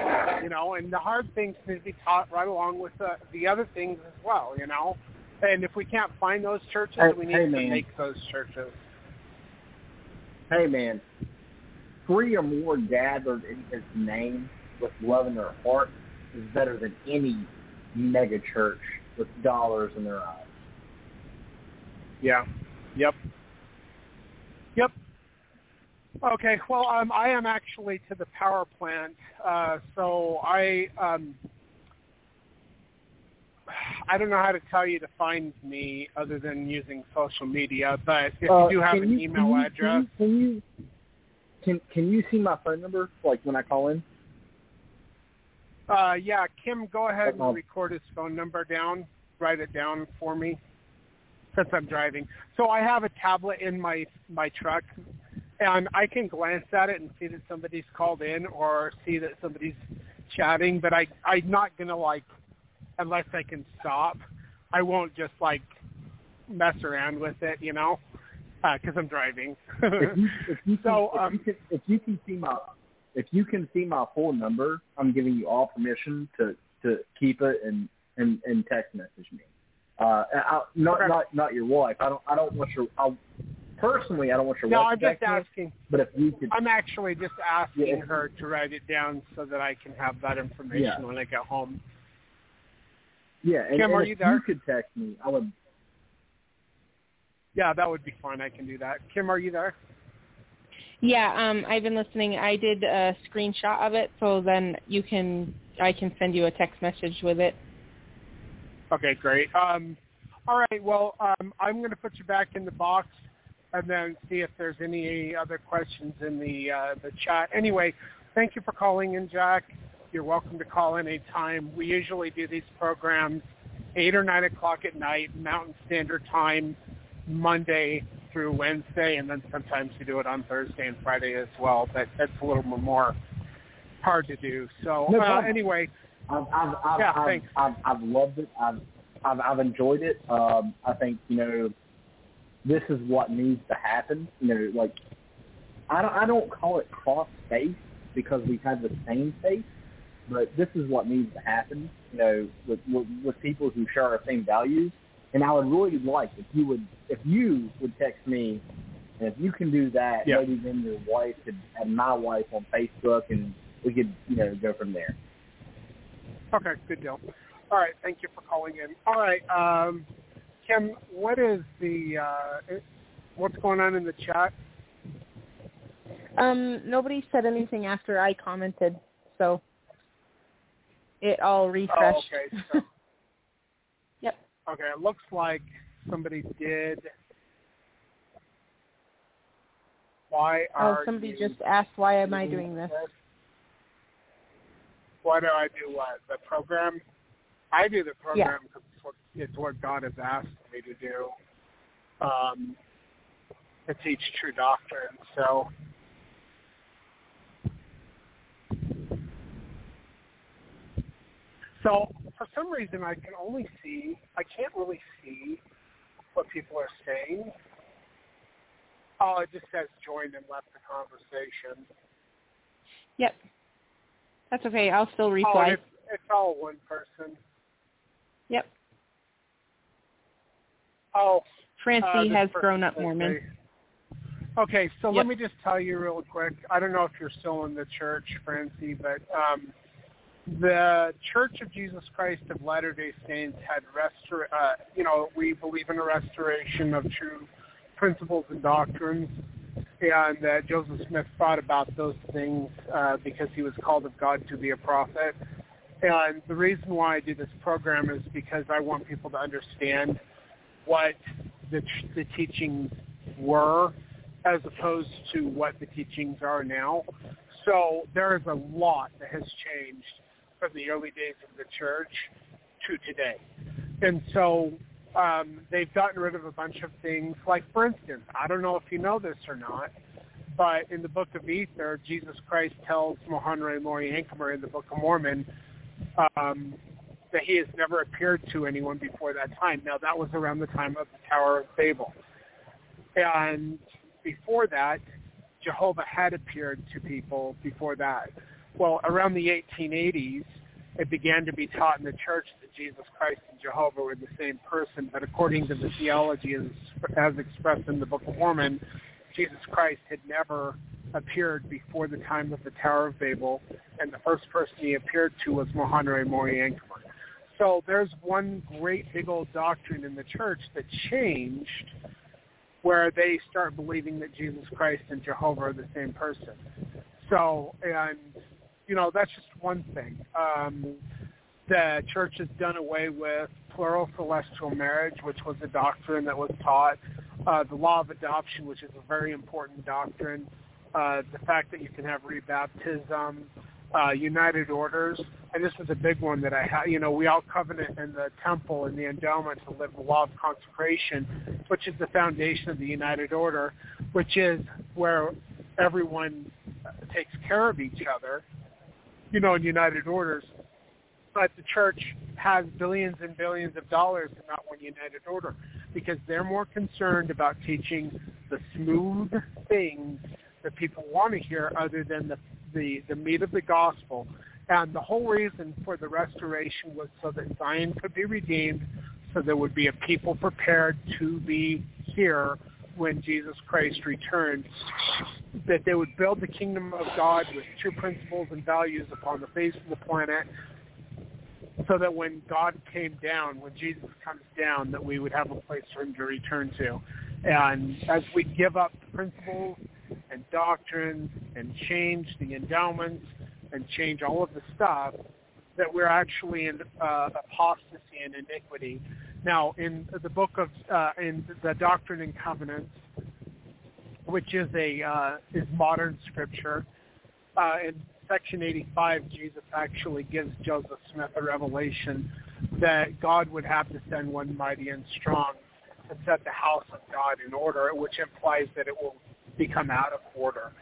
you know. And the hard things need to be taught right along with the the other things as well, you know. And if we can't find those churches, Hey- we need hey, to man. make those churches. Hey man, three or more gathered in His name with love in their heart is better than any mega church with dollars in their eyes. Yeah. Yep. Yep. Okay. Well, um, I am actually to the power plant, uh, so I um, I don't know how to tell you to find me other than using social media. But if Uh, you do have an you- email can you- address, Can you can can you see my phone number like when I call in? uh, yeah, Kim, go ahead and record his phone number down. Write it down for me since I'm driving. So I have a tablet in my my truck, and I can glance at it and see that somebody's called in or see that somebody's chatting. But I I'm not gonna like unless I can stop. I won't just like mess around with it, you know, because I'm driving. If you if you can, So, if, um, you can if you can see my if you can see my full number, I'm giving you all permission to to keep it and and and text message me. Uh, I, not not not your wife. I don't I don't want your. I, personally, I don't want your No, wife I'm to just text me. asking. But if you could, I'm actually just asking Yeah. her to write it down so that I can have that information Yeah. when I get home. Yeah, and, Kim, and are if you there? you could text me, I would. Yeah, that would be fine. I can do that. Kim, are you there? Yeah, um, I've been listening. I did a screenshot of it, so then you can I can send you a text message with it. Okay, great. Um, all right. Well, um, I'm going to put you back in the box and then see if there's any other questions in the uh, the chat. Anyway, thank you for calling in, Jack. You're welcome to call any time. We usually do these programs eight or nine o'clock at night, Mountain Standard Time, Monday through Wednesday, and then sometimes we do it on Thursday and Friday as well. But that's a little more hard to do. So No uh, anyway, I've I've I've, Yeah, I've, thanks. I've, I've loved it. I've I've I've enjoyed it. Um, I think you know, this is what needs to happen. You know, like I don't I don't call it cross faith because we have had the same faith, but this is what needs to happen. You know, with with, with people who share our same values. And I would really like if you would if you would text me, and if you can do that, Yeah. maybe then your wife could add my wife on Facebook, and we could you know go from there. Okay, good deal. All right, thank you for calling in. All right, um, Kim, what is the uh, what's going on in the chat? Um, nobody said anything after I commented, so it all Oh, refreshed. okay. So, Yep. okay, it looks like somebody did. Why are Oh, somebody just asked why am I doing this? Why do I do what? The program? I do the program because it's what, it's what God has asked me to do. Um, to teach true doctrine. So So for some reason I can only see I can't really see what people are saying. Oh, it just says joined and left the conversation. Yep. That's okay. I'll still Oh, reply. and it's, it's all one person. Yep. Oh, Francie uh, has grown up Mormon. Okay, so Yep. let me just tell you real quick. I don't know if you're still in the church, Francie, but um, the Church of Jesus Christ of Latter-day Saints had restor. Uh, you know, we believe in a restoration of true principles and doctrines, and uh, Joseph Smith thought about those things uh, because he was called of God to be a prophet. And the reason why I do this program is because I want people to understand what the, the teachings were as opposed to what the teachings are now. So there is a lot that has changed from the early days of the church to today. And so um, they've gotten rid of a bunch of things. Like, for instance, I don't know if you know this or not, but in the Book of Ether, Jesus Christ tells Mahonri Moriancumer in the Book of Mormon um, that he has never appeared to anyone before that time. Now, that was around the time of the Tower of Babel. And before that, Jehovah had appeared to people before that. Well, around the 1880s, it began to be taught in the church that Jesus Christ and Jehovah were the same person, but according to the theology as, as expressed in the Book of Mormon, Jesus Christ had never appeared before the time of the Tower of Babel, and the first person he appeared to was Mahonri Moriancumer. So there's one great big old doctrine in the church that changed where they start believing that Jesus Christ and Jehovah are the same person. So, and, you know, that's just one thing. Um, the church has done away with plural celestial marriage, which was a doctrine that was taught, uh, the law of adoption, which is a very important doctrine, uh, the fact that you can have rebaptism, uh, united orders, and this was a big one that I had. You know, we all covenant in the temple and the endowment to live the law of consecration, which is the foundation of the united order, which is where everyone takes care of each other. You know, in united orders, but the church has billions and billions of dollars in not one united order because they're more concerned about teaching the smooth things that people want to hear other than the the, the meat of the gospel. And the whole reason for the restoration was so that Zion could be redeemed, so there would be a people prepared to be here when Jesus Christ returned, that they would build the kingdom of God with true principles and values upon the face of the planet, so that when God came down, when Jesus comes down, that we would have a place for him to return to. And as we give up the principles and doctrines and change the endowments and change all of the stuff, that we're actually in uh, apostasy and iniquity. Now, in the book of uh, in the Doctrine and Covenants, which is a uh, is modern scripture, uh, in section 85, Jesus actually gives Joseph Smith a revelation that God would have to send one mighty and strong to set the house of God in order, which implies that it will become out of order.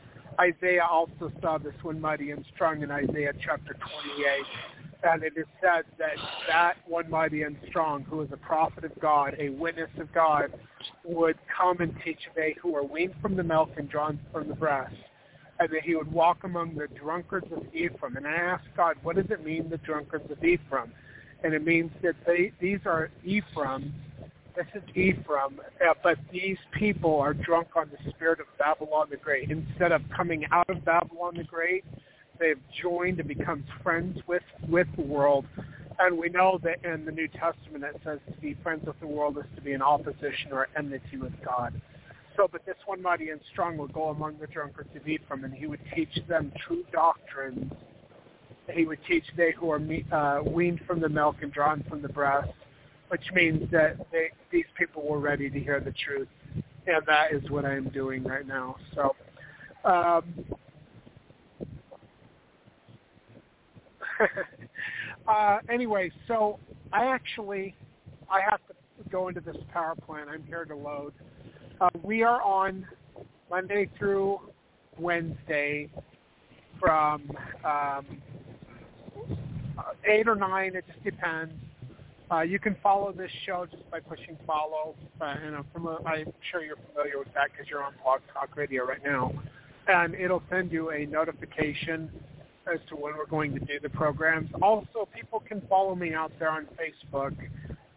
Isaiah also saw this one mighty and strong in Isaiah chapter 28 and it is said that that one mighty and strong, who is a prophet of God, a witness of God, would come and teach they who are weaned from the milk and drawn from the breast, and that he would walk among the drunkards of Ephraim. And I asked God, what does it mean, the drunkards of Ephraim? And it means that they, these are Ephraim, this is Ephraim, but these people are drunk on the spirit of Babylon the Great. Instead of coming out of Babylon the Great, they've joined and become friends with with the world. And we know that in the New Testament it says to be friends with the world is to be in opposition or enmity with God. So, but this one mighty and strong would go among the drunkards of Ephraim, and he would teach them true doctrines. He would teach they who are uh, weaned from the milk and drawn from the breast, which means that they, these people were ready to hear the truth, and that is what I am doing right now. So, um, uh, anyway, so I actually I have to go into this power plant. I'm here to load. Uh, we are on Monday through Wednesday from um, eight or nine. It just depends. Uh, you can follow this show just by pushing follow. Uh, and I'm, I'm sure you're familiar with that because you're on Blog Talk Radio right now. And it'll send you a notification as to when we're going to do the programs. Also, people can follow me out there on Facebook,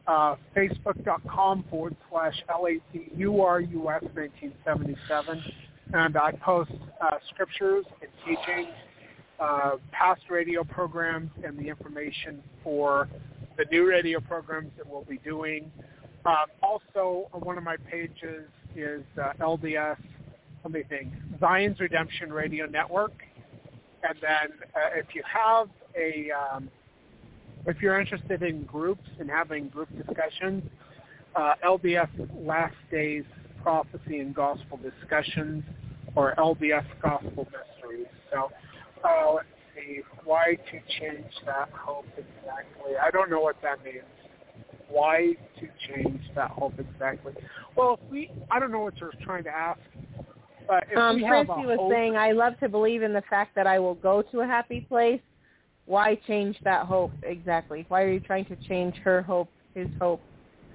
uh, facebook.com forward slash LACURUS 1977. And I post uh, scriptures and teachings, uh, past radio programs, and the information for the new radio programs that we'll be doing. Um, also, one of my pages is uh, LDS, let me think, Zion's Redemption Radio Network and then uh, if you have a, um, if you're interested in groups and having group discussions, uh, LDS Last Days Prophecy and Gospel Discussions, or LDS Gospel Mysteries. So uh, why to change that hope exactly? I don't know what that means. Why to change that hope exactly? Well, if we, I don't know what you're trying to ask but um, Francie was hope, saying, I love to believe in the fact that I will go to a happy place. Why change that hope exactly? Why are you trying to change her hope, his hope,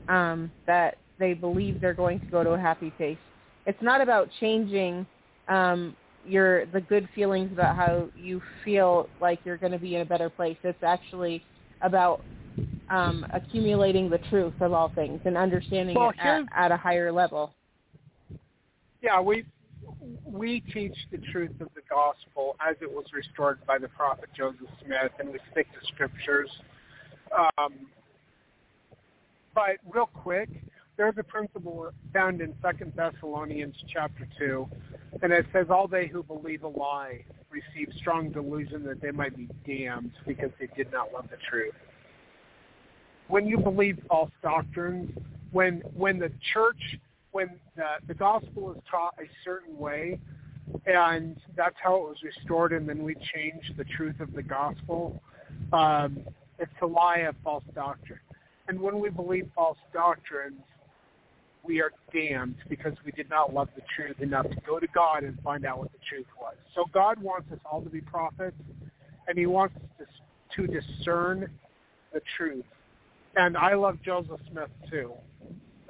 um, that they believe they're going to go to a happy place? It's not about changing um, your the good feelings about how you feel like you're going to be in a better place. It's actually about um, accumulating the truth of all things and understanding well, it at, at a higher level. Yeah, we we teach the truth of the gospel as it was restored by the prophet Joseph Smith, and we stick to scriptures. Um, but real quick, there's a principle found in Second Thessalonians chapter two, and it says, "All they who believe a lie receive strong delusion that they might be damned because they did not love the truth." When you believe false doctrines, when when the church when the, the gospel is taught a certain way, and that's how it was restored, and then we change the truth of the gospel, um, it's a lie of false doctrine. And when we believe false doctrines, we are damned because we did not love the truth enough to go to God and find out what the truth was. So God wants us all to be prophets, and he wants us to, discern the truth. And I love Joseph Smith too.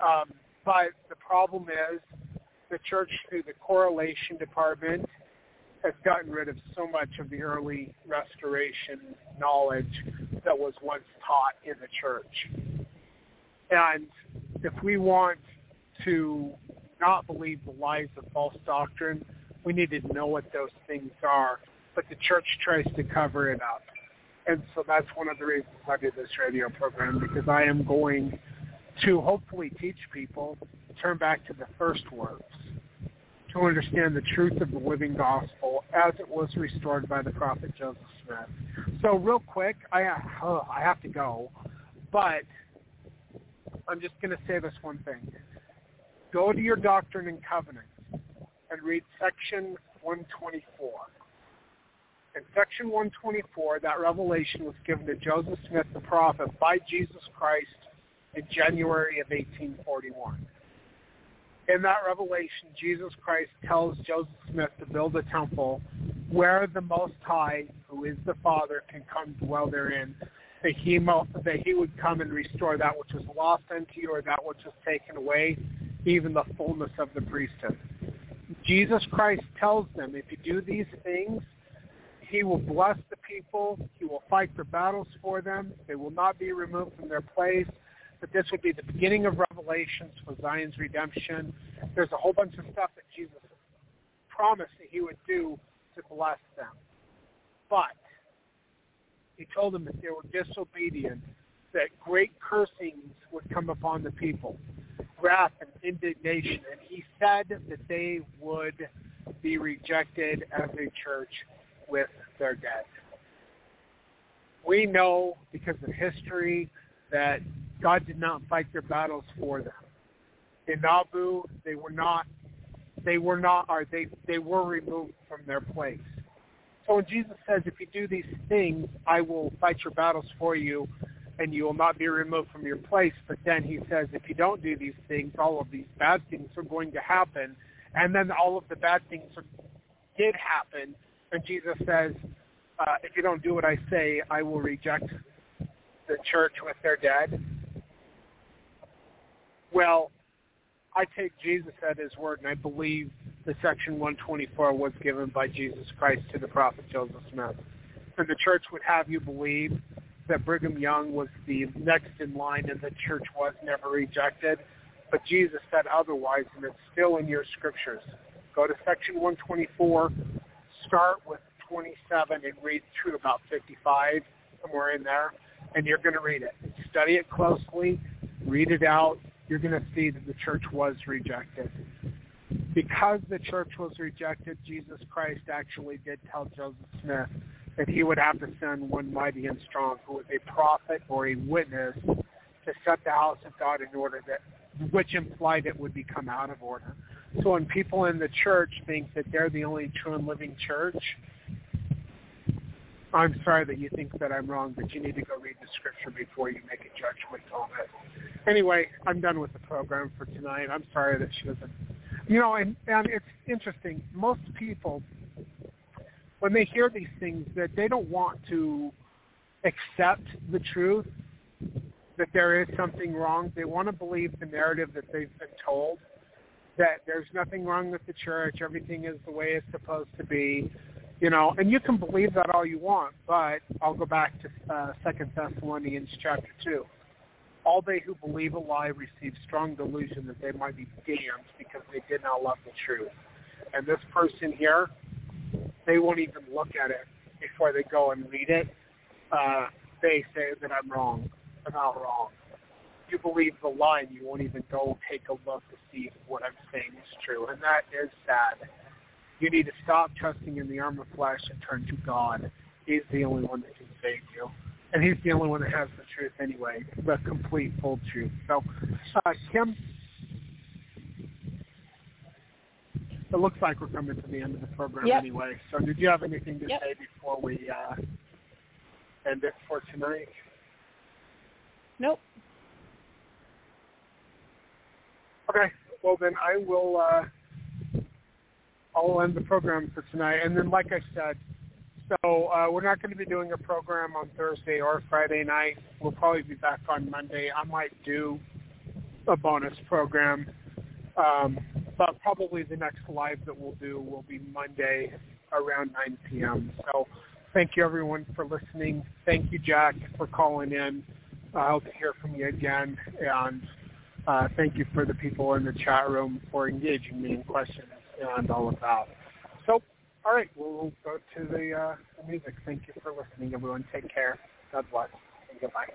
Um, but the problem is the church through the correlation department has gotten rid of so much of the early restoration knowledge that was once taught in the church. And if we want to not believe the lies of false doctrine, we need to know what those things are. But the church tries to cover it up. And so that's one of the reasons I do this radio program because I am going to hopefully teach people to turn back to the first works to understand the truth of the living gospel as it was restored by the prophet Joseph Smith. So real quick, I oh, I have to go, but I'm just going to say this one thing. Go to your Doctrine and Covenants and read section 124. In section 124, that revelation was given to Joseph Smith the prophet by Jesus Christ in January of 1841 in that revelation, Jesus Christ tells Joseph Smith to build a temple where the Most High, who is the Father, can come dwell therein, that he, that he would come and restore that which was lost unto you or that which was taken away, even the fullness of the priesthood. Jesus Christ tells them, if you do these things, he will bless the people. He will fight their battles for them. They will not be removed from their place that this would be the beginning of Revelations for Zion's redemption. There's a whole bunch of stuff that Jesus promised that he would do to bless them. But he told them if they were disobedient, that great cursings would come upon the people, wrath and indignation. And he said that they would be rejected as a church with their dead. We know because of history that God did not fight their battles for them. In Nauvoo, they were not they were not or they they were removed from their place. So when Jesus says, if you do these things, I will fight your battles for you and you will not be removed from your place. But then he says, if you don't do these things, all of these bad things are going to happen. And then all of the bad things are, did happen. And Jesus says, uh, if you don't do what I say, I will reject the church with their dead. Well, I take Jesus at his word, and I believe the Section 124 was given by Jesus Christ to the prophet Joseph Smith. And the church would have you believe that Brigham Young was the next in line and the church was never rejected. But Jesus said otherwise, and it's still in your scriptures. Go to Section 124, start with 27 and read through about 55, somewhere in there, and you're going to read it. Study it closely, read it out, you're going to see that the church was rejected. Because the church was rejected, Jesus Christ actually did tell Joseph Smith that he would have to send one mighty and strong who was a prophet or a witness to set the house of God in order that which implied it would become out of order. So when people in the church think that they're the only true and living church, I'm sorry that you think that I'm wrong, but you need to go read the scripture before you make a judgment on it. Anyway, I'm done with the program for tonight. I'm sorry that she doesn't. You know, and, and it's interesting. Most people, when they hear these things, that they don't want to accept the truth that there is something wrong. They want to believe the narrative that they've been told that there's nothing wrong with the church. Everything is the way it's supposed to be you know, and you can believe that all you want, but I'll go back to uh, Second Thessalonians chapter two. All they who believe a lie receive strong delusion that they might be damned because they did not love the truth. And this person here, they won't even look at it before they go and read it. Uh, they say that I'm wrong. I'm not wrong. You believe the lie, you won't even go take a look to see if what I'm saying is true, and that is sad you need to stop trusting in the arm of flesh and turn to God. He's the only one that can save you. And he's the only one that has the truth anyway, the complete, full truth. So, uh, Kim, it looks like we're coming to the end of the program yep. anyway. So did you have anything to yep. say before we uh, end it for tonight? Nope. Okay. Well, then I will uh, I'll end the program for tonight. And then, like I said, so uh, we're not going to be doing a program on Thursday or Friday night. We'll probably be back on Monday. I might do a bonus program, um, but probably the next live that we'll do will be Monday around 9 p.m. So thank you everyone for listening. Thank you, Jack, for calling in. I hope to hear from you again. And uh, thank you for the people in the chat room for engaging me in questions and all of that. So, all right, we'll go to the, uh, the music. Thank you for listening, everyone. Take care. God bless. And goodbye.